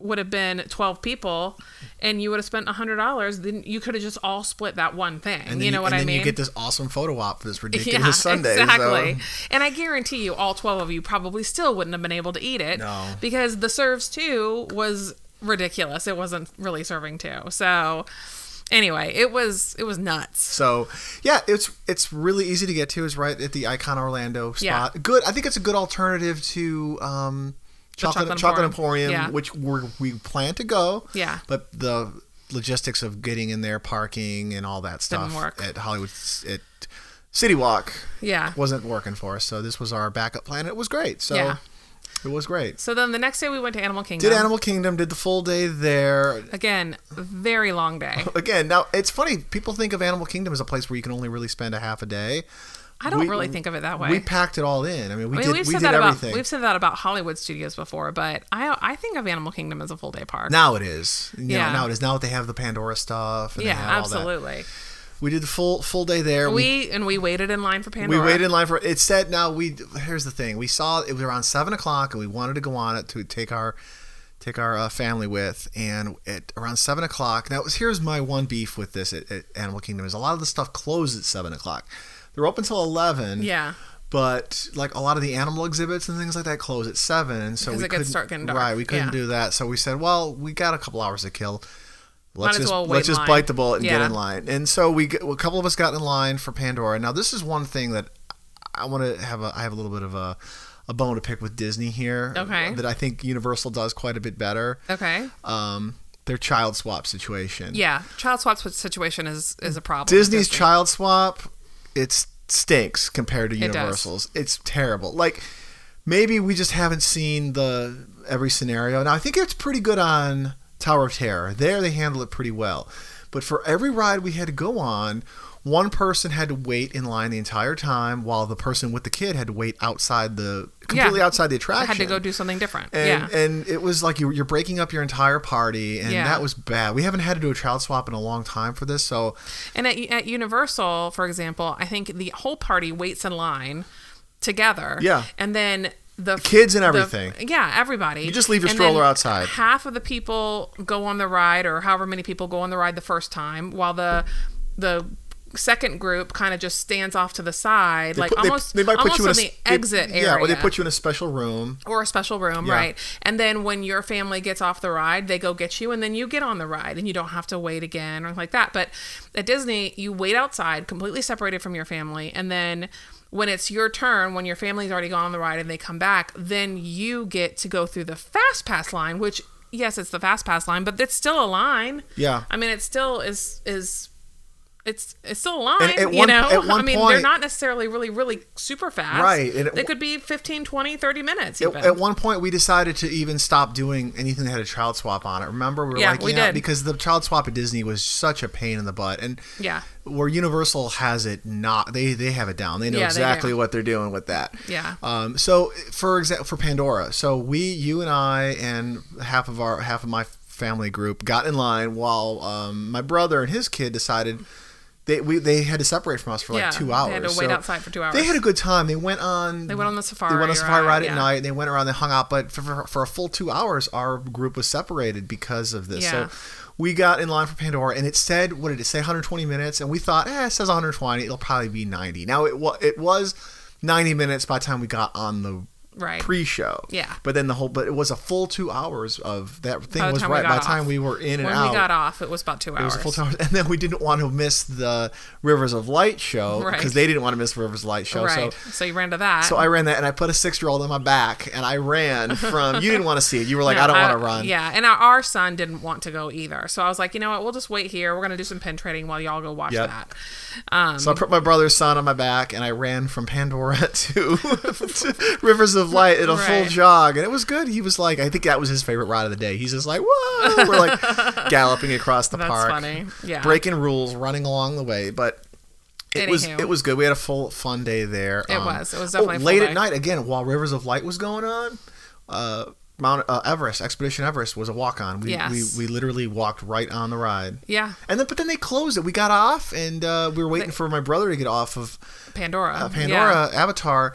would have been 12 people and you would have spent $100 then you could have just all split that one thing you know what and i then mean you get this awesome photo op for this <laughs> ridiculous yeah, sundae. so- exactly. And I guarantee you, all twelve of you probably still wouldn't have been able to eat it. No. because the serves two was ridiculous. It wasn't really serving two. So anyway, it was it was nuts. So yeah, it's it's really easy to get to. Is right at the Icon Orlando spot. Yeah. Good. I think it's a good alternative to um, chocolate Chocolate chocolate Emporium. Yeah. which we're, we plan to go. Yeah. But the logistics of getting in there, parking, and all that stuff at Hollywood at City Walk Yeah. wasn't working for us. So this was our backup plan. It was great. So Yeah. it was great. So then the next day we went to Animal Kingdom. Did Animal Kingdom? Did the full day there? again? Very long day. <laughs> Again, now it's funny. People think of Animal Kingdom as a place where you can only really spend a half a day. I don't We- really think of it that way. We packed it all in. I mean, we I mean, did. we've we said did that everything. about we've said that about Hollywood studios before, but I I think of Animal Kingdom as a full day park. now it is. You know, Yeah. now it is. Now that they have the Pandora stuff. Yeah, have all that. absolutely. We did the full full day there. We and we waited in line for Pandora. we waited in line for it. Said now we. Here's the thing. We saw it was around seven o'clock, and we wanted to go on it to take our take our uh, family with. And at around seven o'clock. Now here's my one beef with this at, at Animal Kingdom is a lot of the stuff closed at seven o'clock. They're open till eleven. Yeah. But like a lot of the animal exhibits and things like that close at seven, and so Because we couldn't start getting dark. right. We couldn't Yeah. do that, so we said, well, we got a couple hours to kill. Let's just well let's just bite the bullet and get in line. And so we a couple of us got in line for Pandora. Now this is one thing that I want to have a I have a little bit of a a bone to pick with Disney here. Okay. That I think Universal does quite a bit better. Okay. Um, their child swap situation. Yeah, child swap situation is is a problem. Disney's Disney. child swap, it stinks compared to It does. Universal's. It's terrible. Like maybe we just haven't seen the every scenario. Now I think it's pretty good on Tower of Terror. There they handle it pretty well. But for every ride we had to go on, one person had to wait in line the entire time while the person with the kid had to wait outside the completely outside the attraction. had to go do something different. And, yeah. and it was like you, you're breaking up your entire party, and Yeah. that was bad. We haven't had to do a child swap in a long time for this, so And at, at Universal, for example, I think the whole party waits in line together. Yeah. And then the kids and the- everything. yeah, everybody. You just leave your And stroller outside. Half of the people go on the ride, or however many people go on the ride the first time, while the the second group kind of just stands off to the side, like put- almost they, they might put almost you in a the they- exit area. Yeah, or they put you in a special room. or a special room, Yeah. right? And then when your family gets off the ride, they go get you, and then you get on the ride, and you don't have to wait again or like that. But at Disney, you wait outside, completely separated from your family, and then when it's your turn, when your family's already gone on the ride and they come back, then you get to go through the fast pass line, which yes, it's the fast pass line, but it's still a line. Yeah. I mean, it still is is it's it's still a line, at you know. one I mean, point- they're not necessarily really really super fast. Right, and it- they could be 15, 20, 30 minutes At, one point, we decided to even stop doing anything that had a child swap on it. Remember, we were Yeah, like, we you know, did. because the child swap at Disney was such a pain in the butt, and Yeah. where Universal has it not, they they have it down. They know Yeah, exactly do. what they're doing with that. Yeah. Um. So, for example, for Pandora, so we, you and I, and half of our half of my family group got in line while um, my brother and his kid decided. They, we, they had to separate from us for like Yeah, two they hours. had to wait So outside for two hours. They had a good time. They went on. They went on the safari. They went on a safari ride, ride at yeah. night. They went around. They hung out. But for, for, for a full two hours, our group was separated because of this. Yeah. So we got in line for Pandora, and it said, "What did it say? 120 minutes?" And we thought, "Eh, it says 120. It'll probably be 90." Now it was it was 90 minutes by the time we got on the Right. pre-show. Yeah. But then the whole, but it was a full two hours of that thing was right. By the time off. we were in and when out. we got off, it was about two hours. it was a full two hours, and then we didn't want to miss the Rivers of Light show <laughs> Right. because they didn't want to miss Rivers of Light show. right. So So, you ran to that. so I ran that and I put a six year old on my back and I ran <laughs> from. You didn't want to see it. You were like, No, I don't want to run. Yeah, and our, our son didn't want to go either. So I was like, you know what? We'll just wait here. We're gonna do some pen trading while y'all go watch Yep. that. Um, So I put my brother's son on my back and I ran from Pandora <laughs> to, to Rivers of Light in a full jog. And it was good. He was like, I think that was his favorite ride of the day. He's just like, whoa. We're like <laughs> galloping across the That's park. funny. Yeah. Breaking rules, running along the way. But it was it was good. We had a full fun day there. It Um, was. It was oh, definitely full late day. at night again while Rivers of Light was going on. Uh, Mount uh, Everest, Expedition Everest was a walk on. We, Yes. we we literally walked right on the ride. yeah, And then, but then they closed it. We got off, and uh, we were waiting They- for my brother to get off of Pandora. uh, Yeah. Pandora Avatar,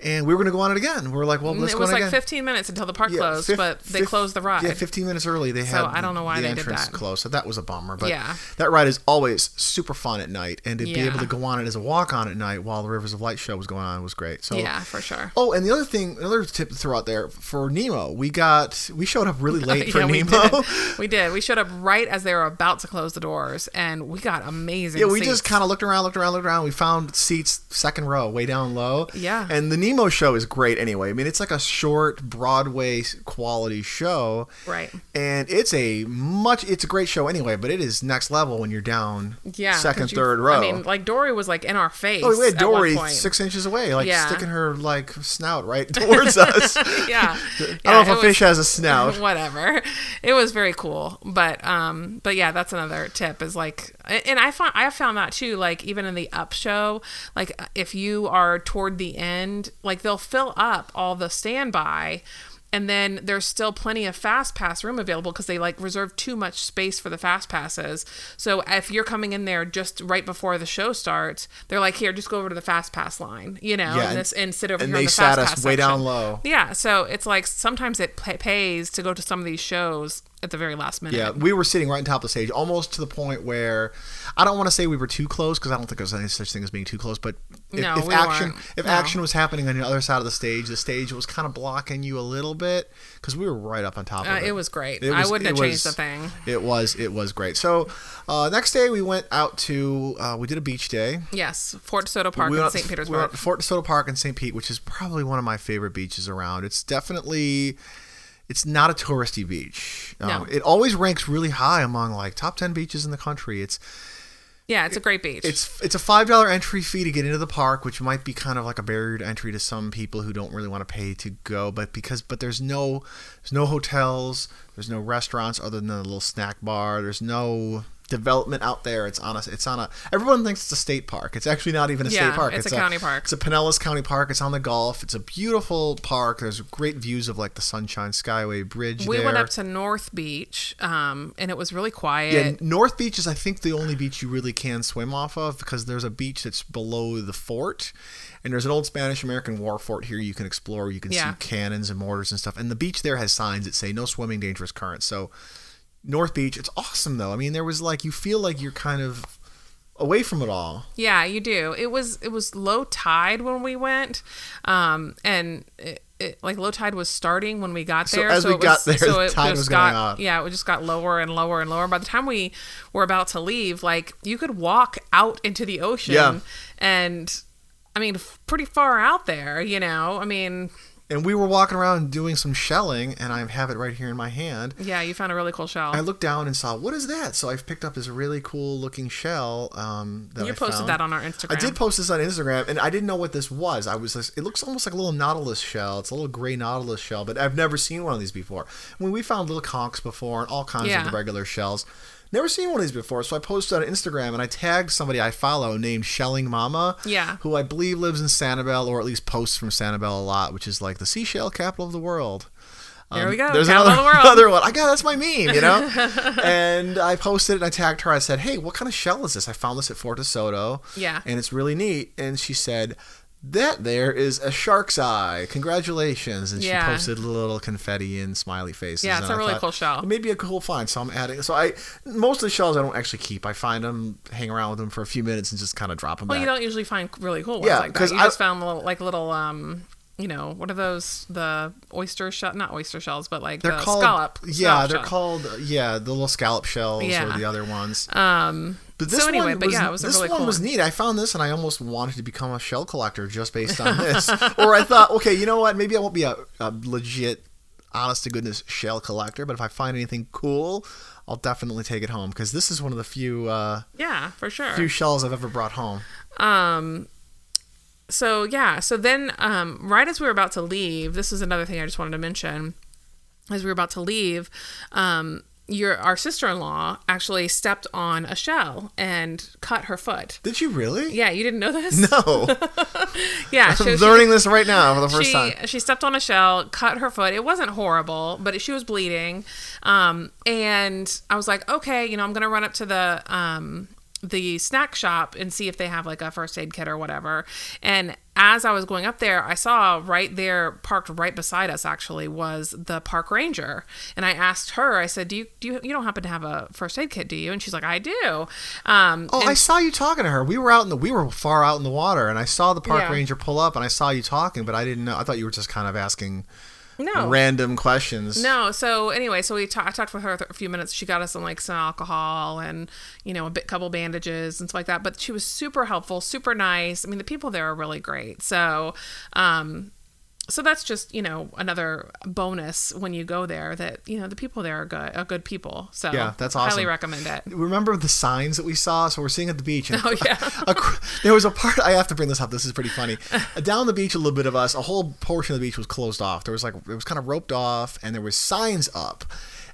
and we were going to go on it again. We were like, well, mm, let's it go was on like again. 15 minutes until the park Yeah, closed, fif- but they fif- closed the ride. Yeah, 15 minutes early. They had So I don't know why the they did entrance that. closed, so that was a bummer. But Yeah. that ride is always super fun at night, and to be able to go on it as a walk on at night while the Rivers of Light show was going on was great. So yeah, for sure. Oh, and the other thing, another tip to throw out there for Nemo, we got we showed up really <laughs> late for yeah, we Nemo. did. We did. We showed up right as they were about to close the doors, and we got amazing. Yeah, we seats. just kind of looked around, looked around, looked around. We found seats second row, way down low. Yeah. And the Nemo show is great anyway. I mean, it's like a short Broadway quality show. Right. And it's a much it's a great show anyway, but it is next level when you're down Yeah, second, you- third row. I mean, like Dory was like in our face. Oh, we had Dory six inches away, like Yeah. sticking her like snout right <laughs> towards us. <laughs> yeah. <laughs> I don't know if a was- fish has a snout. whatever it was very cool but um but yeah that's another tip is like and i found i found that too like even in the up show like if you are toward the end like they'll fill up all the standby and then there's still plenty of fast pass room available because they like reserve too much space for the fast passes so if you're coming in there just right before the show starts they're like here just go over to the fast pass line you know Yeah, and, this and sit over and here on they the sat fast us pass way down low. Yeah, so it's like sometimes it pay- pays to go to some of these shows at the very last minute. Yeah, we were sitting right on top of the stage, almost to the point where I don't want to say we were too close because I don't think there's any such thing as being too close. But if, No, if we action weren't. if No. action was happening on the other side of the stage, the stage was kind of blocking you a little bit because we were right up on top Uh, of it. it was great. It I wouldn't have changed was- a thing. It was it was great. So uh, next day we went out to uh, we did a beach day. Yes, Fort DeSoto Park we in St. We Petersburg. went to Fort DeSoto Park in St. Pete, which is probably one of my favorite beaches around. It's definitely, it's not a touristy beach. Um, No. It always ranks really high among like top ten beaches in the country. It's yeah, it's a great beach. it's it's a five dollar entry fee to get into the park, which might be kind of like a barrier to entry to some people who don't really want to pay to go. But because but there's no there's no hotels, there's no restaurants other than a little snack bar. There's no development out there. It's on a it's on a everyone thinks it's a state park. It's actually not even a Yeah, state park. it's a county park. It's a Pinellas County Park. It's on the Gulf. It's a beautiful park. There's great views of like the Sunshine Skyway Bridge. we there. went up to North Beach, um, and it was really quiet. Yeah, North Beach is I think the only beach you really can swim off of because there's a beach that's below the fort, and there's an old Spanish American war fort here you can explore. You can Yeah. see cannons and mortars and stuff. And the beach there has signs that say no swimming, dangerous currents. So North Beach, it's awesome though. I mean, there was like you feel like you're kind of away from it all. Yeah, you do. It was it was low tide when we went, um, and it, it, like low tide was starting when we got So there. as we it got was, there, so the it tide was going got, up. Yeah, it just got lower and lower and lower. By the time we were about to leave, like you could walk out into the ocean, Yeah. and I mean, f- pretty far out there. You know, I mean. And we were walking around doing some shelling, and I have it right here in my hand. Yeah, you found a really cool shell. I looked down and saw what is that? So I've picked up this really cool looking shell. Um, that you I posted found. that on our Instagram. I did post this on Instagram, and I didn't know what this was. I was, just, it looks almost like a little nautilus shell. It's a little gray nautilus shell, but I've never seen one of these before. I mean, we found little conchs before and all kinds Yeah. of the regular shells. Never seen one of these before, so I posted on Instagram and I tagged somebody I follow named Shelling Mama, Yeah. who I believe lives in Sanibel or at least posts from Sanibel a lot, which is like the seashell capital of the world. There um, we go. There's another, of the world. <laughs> another one. I got that's my meme, you know. <laughs> and I posted it and I tagged her. I said, "Hey, what kind of shell is this? I found this at Fort DeSoto. Yeah. and it's really neat." And she said, "That there is a shark's eye. Congratulations!" And Yeah. she posted a little confetti and smiley faces. Yeah, it's a really thought, cool shell. It may be a cool find, so I'm adding. So I most of the shells I don't actually keep. I find them, hang around with them for a few minutes, and just kind of drop them Well, back. you don't usually find really cool ones Yeah, like that. You I- just found little, like little, um, you know, what are those? The oyster shell, not oyster shells, but like they're the called scallop. yeah scallop they're shell. called yeah the little scallop shells Yeah. or the other ones Um, But so anyway, but yeah, it was this really one cool was one. neat. I found this and I almost wanted to become a shell collector just based on this. <laughs> or I thought, okay, you know what? Maybe I won't be a, a legit, honest to goodness shell collector, but if I find anything cool, I'll definitely take it home because this is one of the few uh, Yeah, for sure. few shells I've ever brought home. Um, so yeah, so then um, right as we were about to leave, this is another thing I just wanted to mention. As we were about to leave, um, your our sister in law actually stepped on a shell and cut her foot. Did you really? Yeah, you didn't know this? No, <laughs> <laughs> Yeah, I'm she- learning this right now for the first she, time. She stepped on a shell, cut her foot. It wasn't horrible, but she was bleeding. Um, and I was like, okay, you know, I'm gonna run up to the um, the snack shop and see if they have like a first aid kit or whatever. And as I was going up there, I saw right there, parked right beside us, actually, was the park ranger. And I asked her, I said, "Do you do you, you don't happen to have a first aid kit, do you?" And she's like, "I do." Um, Oh, I saw you talking to her. We were out in the we were far out in the water, and I saw the park Yeah. ranger pull up, and I saw you talking, but I didn't know. I thought you were just kind of asking no, random questions. No, so anyway, so we ta- I talked with her for a few minutes. She got us some like some alcohol and you know a bit couple bandages and stuff like that. But she was super helpful, super nice. I mean, the people there are really great. So, um, so that's just you know another bonus when you go there that you know the people there are good, are good people. So Yeah, that's Highly recommend it. Remember the signs that we saw? So we're seeing at the beach. And <laughs> Oh yeah, ac- there was a part I have to bring this up. This is pretty funny. <laughs> Down the beach, a little bit of us, a whole portion of the beach was closed off. There was like it was kind of roped off, and there was signs up.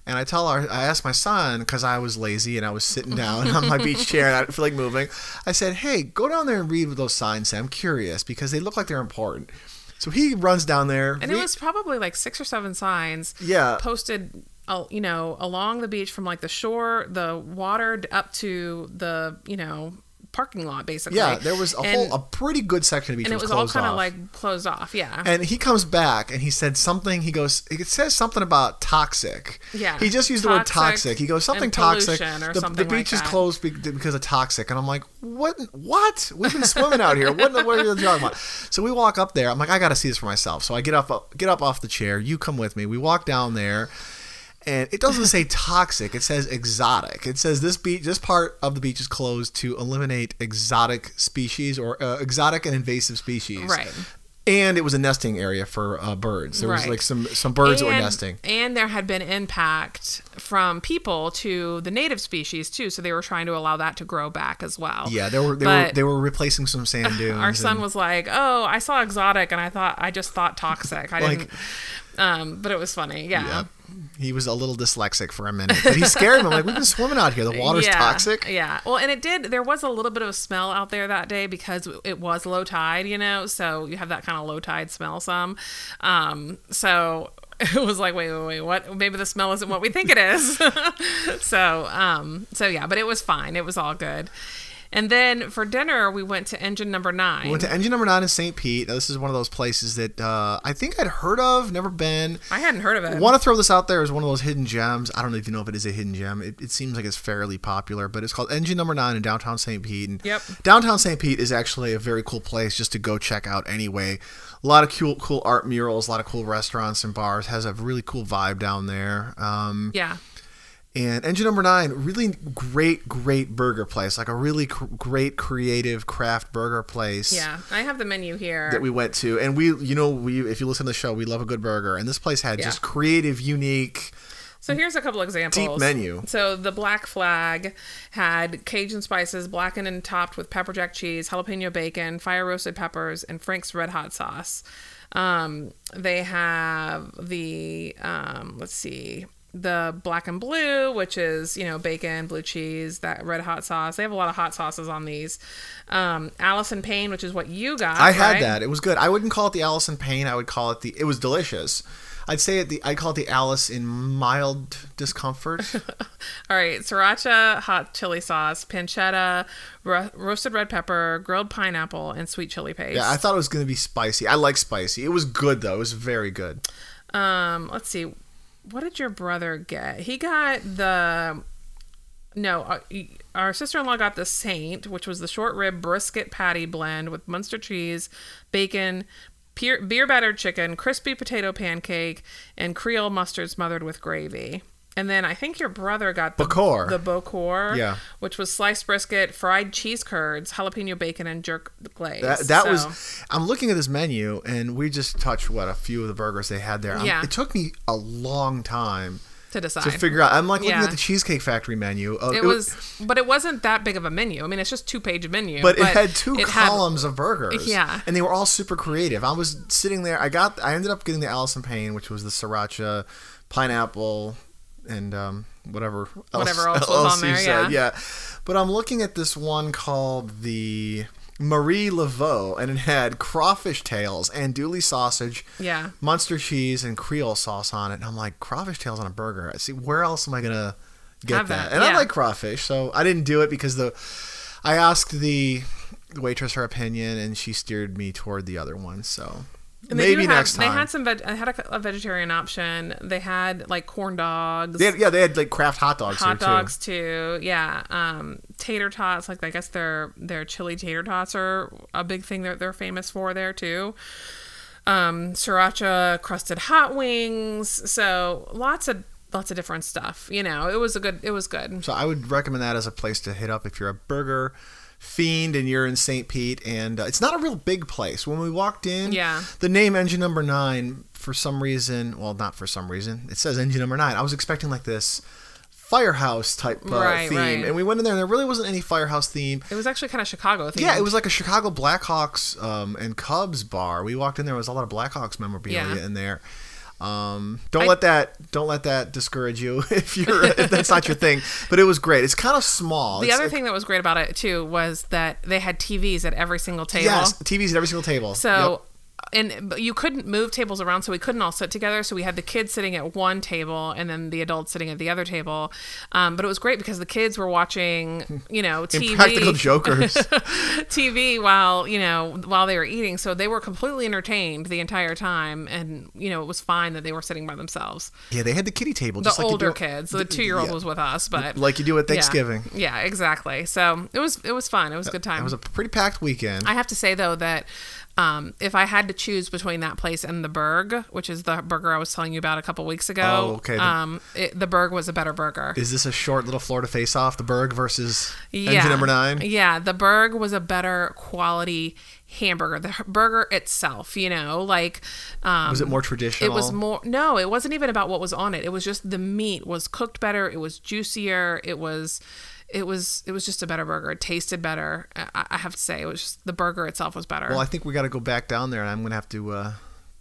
And I tell our, I asked my son because I was lazy and I was sitting down <laughs> on my beach chair and I didn't feel like moving. I said, "Hey, go down there and read those signs say. I'm curious because they look like they're important." So he runs down there. and it was probably like six or seven signs. Yeah. posted uh, you know along the beach from like the shore the water up to the you know parking lot basically yeah, there was a and, whole a pretty good section of beach and it was, was all kind of like closed off yeah And he comes back and he said something. He goes, it says something about toxic. Yeah. He just used the word Toxic toxic. He goes, something toxic. the, something the like beach is that. closed be- because of toxic. And I'm like, what? What? We've been swimming out here. What, what are you talking about? So we walk up there. I'm like, I got to see this for myself. So I get up, get up off the chair. You come with me. We walk down there. And it doesn't say toxic. It says exotic. It says this beach, this part of the beach is closed to eliminate exotic species or uh, exotic and invasive species right and it was a nesting area for uh, birds. There was like some some birds that were nesting. and there had been impact from people to the native species too so they were trying to allow that to grow back as well Yeah, they were they were they were replacing some sand <laughs> dunes. our son and- was like, "Oh, I saw exotic, and I thought I just thought toxic. I <laughs> Like- didn't." Um, but it was funny, yeah. yeah, he was a little dyslexic for a minute, but he scared him. I'm like, we've been swimming out here. The water's yeah, toxic. Yeah. Well, and it did. There was a little bit of a smell out there that day because it was low tide, you know. So you have that kind of low tide smell. Some. Um, so <laughs> it was like, wait, wait, wait, what? Maybe the smell isn't what we think it is. <laughs> so, um, so yeah, but it was fine. It was all good. And then for dinner, we went to engine number nine. We went to engine number nine in St. Pete. Now, this is one of those places that uh, I think I'd heard of, never been. I hadn't heard of it. Want to throw this out there as one of those hidden gems. I don't know if you know if it is a hidden gem. It, it seems like it's fairly popular, but it's called Engine Number Nine in downtown St. Pete. And Yep. Downtown St. Pete is actually a very cool place just to go check out anyway. A lot of cool, cool art murals, a lot of cool restaurants and bars. Has a really cool vibe down there. Um, Yeah. And engine number nine, really great, great burger place, like a really cr- great creative craft burger place. Yeah, I have the menu here. That we went to, and we, you know, we if you listen to the show, we love a good burger, and this place had Yeah. just creative, unique. So here's a couple examples. Deep menu. So the Black Flag had Cajun spices, blackened and topped with pepper jack cheese, jalapeno bacon, fire roasted peppers, and Frank's Red Hot sauce. Um, they have the um, let's see, the black and blue, which is you know bacon, blue cheese, that red hot sauce. They have a lot of hot sauces on these. Um, Alice in Pain, which is what you got. I had right? that. It was good. I wouldn't call it the Alice in Pain. I would call it the. It was delicious. I'd say it the. I call it the Alice in mild discomfort. <laughs> All right, sriracha hot chili sauce, pancetta, ro- roasted red pepper, grilled pineapple, and sweet chili paste. yeah, I thought it was going to be spicy. I like spicy. It was good though. It was very good. um, let's see, what did your brother get? He got the no. uh, Our sister-in-law got the Saint, which was the short rib brisket patty blend with Munster cheese, bacon. Beer battered chicken, crispy potato pancake, and Creole mustard smothered with gravy. And then I think your brother got the Bacor. the Bocor, Yeah. which was sliced brisket, fried cheese curds, jalapeno bacon, and jerk glaze. That, that So- was. I'm looking at this menu, and we just touched what a few of the burgers they had there. I'm- Yeah. It took me a long time to decide. to figure out. I'm like looking Yeah. at the Cheesecake Factory menu. Uh, it was, but it wasn't that big of a menu. I mean, it's just two page menu. but it had two it had- columns of burgers. Yeah. and they were all super creative. I was sitting there. I got. I ended up getting the Alice in Pain, which was the sriracha, pineapple, and um, whatever else, Whatever else was on you there, said. yeah. yeah. But I'm looking at this one called the Marie Laveau, and it had crawfish tails, andouille sausage, Yeah. Munster cheese, and Creole sauce on it. And I'm like, crawfish tails on a burger. I see. Where else am I gonna get Have that? that, And I like crawfish, so I didn't do it because the I asked the waitress her opinion, and she steered me toward the other one. So And maybe have- next time. They had some. Veg- I had a, a vegetarian option. They had like corn dogs. They had- yeah, they had like craft hot dogs. hot dogs too. Yeah, um, tater tots. Like I guess their their chili tater tots are a big thing that they're famous for there too. Um, sriracha crusted hot wings. So lots of lots of different stuff. You know, it was a good. It was good. So I would recommend that as a place to hit up if you're a burger fiend and you're in St. Pete. And uh, it's not a real big place. When we walked in, Yeah. the name Engine Number Nine for some reason. Well, not for some reason. It says Engine Number Nine. I was expecting like this firehouse type uh, Right, theme, right. and we went in there and there really wasn't any firehouse theme. It was actually kind of Chicago themed. Yeah, it was like a Chicago Blackhawks um, and Cubs bar. We walked in there, there was a lot of Blackhawks memorabilia Yeah. in there. Um, don't I- let that don't let that discourage you <laughs> if you're if that's not your thing. <laughs> But it was great. It's kind of small. The It's other thing that was great about it too was that they had TVs at every single table. yes, TVs at every single table. So, Yep. And but you couldn't move tables around, so we couldn't all sit together. So we had the kids sitting at one table and then the adults sitting at the other table. Um, but it was great because the kids were watching, you know, TV, <laughs> Impractical <laughs> Jokers. <laughs> TV while you know while they were eating. So they were completely entertained the entire time, and you know it was fine that they were sitting by themselves. yeah, they had the kiddie table. The just like older do- kids, the two year old yeah, was with us, but like you do at yeah. Thanksgiving. Yeah, exactly. So it was it was fun. It was a good time. It was a pretty packed weekend. I have to say though that um, if I had to choose between that place and the Berg, which is the burger I was telling you about a couple weeks ago, Oh, okay. The- um, it, the Berg was a better burger. Is this a short little Florida face-off? The Berg versus yeah. Engine Number Nine. Yeah, the Berg was a better quality hamburger. The burger itself, you know, like um, Was it more traditional? It was more. No, it wasn't even about what was on it. It was just the meat was cooked better. It was juicier. It was. It was it was just a better burger. It tasted better. I, I have to say, it was just the burger itself was better. Well, I think we got to go back down there, and I'm gonna have to. Uh,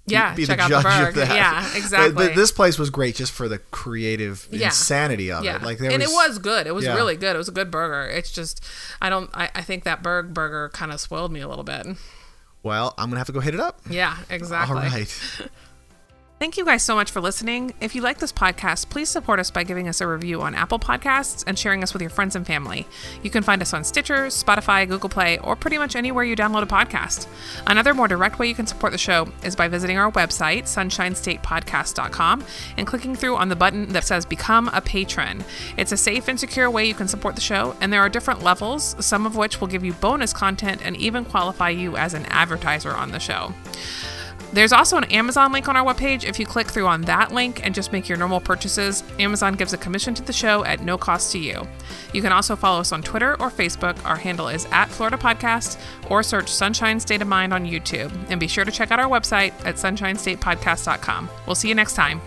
be- Yeah, be, check the out the judge Berg. of that. Yeah, <laughs> exactly. But, this place was great just for the creative Yeah. insanity of yeah, it. Like there and was, it was good. It was yeah. really good. It was a good burger. It's just, I don't. I, I think that Berg burger kind of spoiled me a little bit. Well, I'm gonna have to go hit it up. Yeah, exactly. All right. <laughs> Thank you guys so much for listening. If you like this podcast, please support us by giving us a review on Apple Podcasts and sharing us with your friends and family. You can find us on Stitcher, Spotify, Google Play, or pretty much anywhere you download a podcast. Another more direct way you can support the show is by visiting our website, sunshinestatepodcast.com, and clicking through on the button that says Become a Patron. It's a safe and secure way you can support the show, and there are different levels, some of which will give you bonus content and even qualify you as an advertiser on the show. There's also an Amazon link on our webpage. If you click through on that link and just make your normal purchases, Amazon gives a commission to the show at no cost to you. You can also follow us on Twitter or Facebook. Our handle is at Florida Podcast, or search Sunshine State of Mind on YouTube. And be sure to check out our website at sunshinestatepodcast.com. We'll see you next time.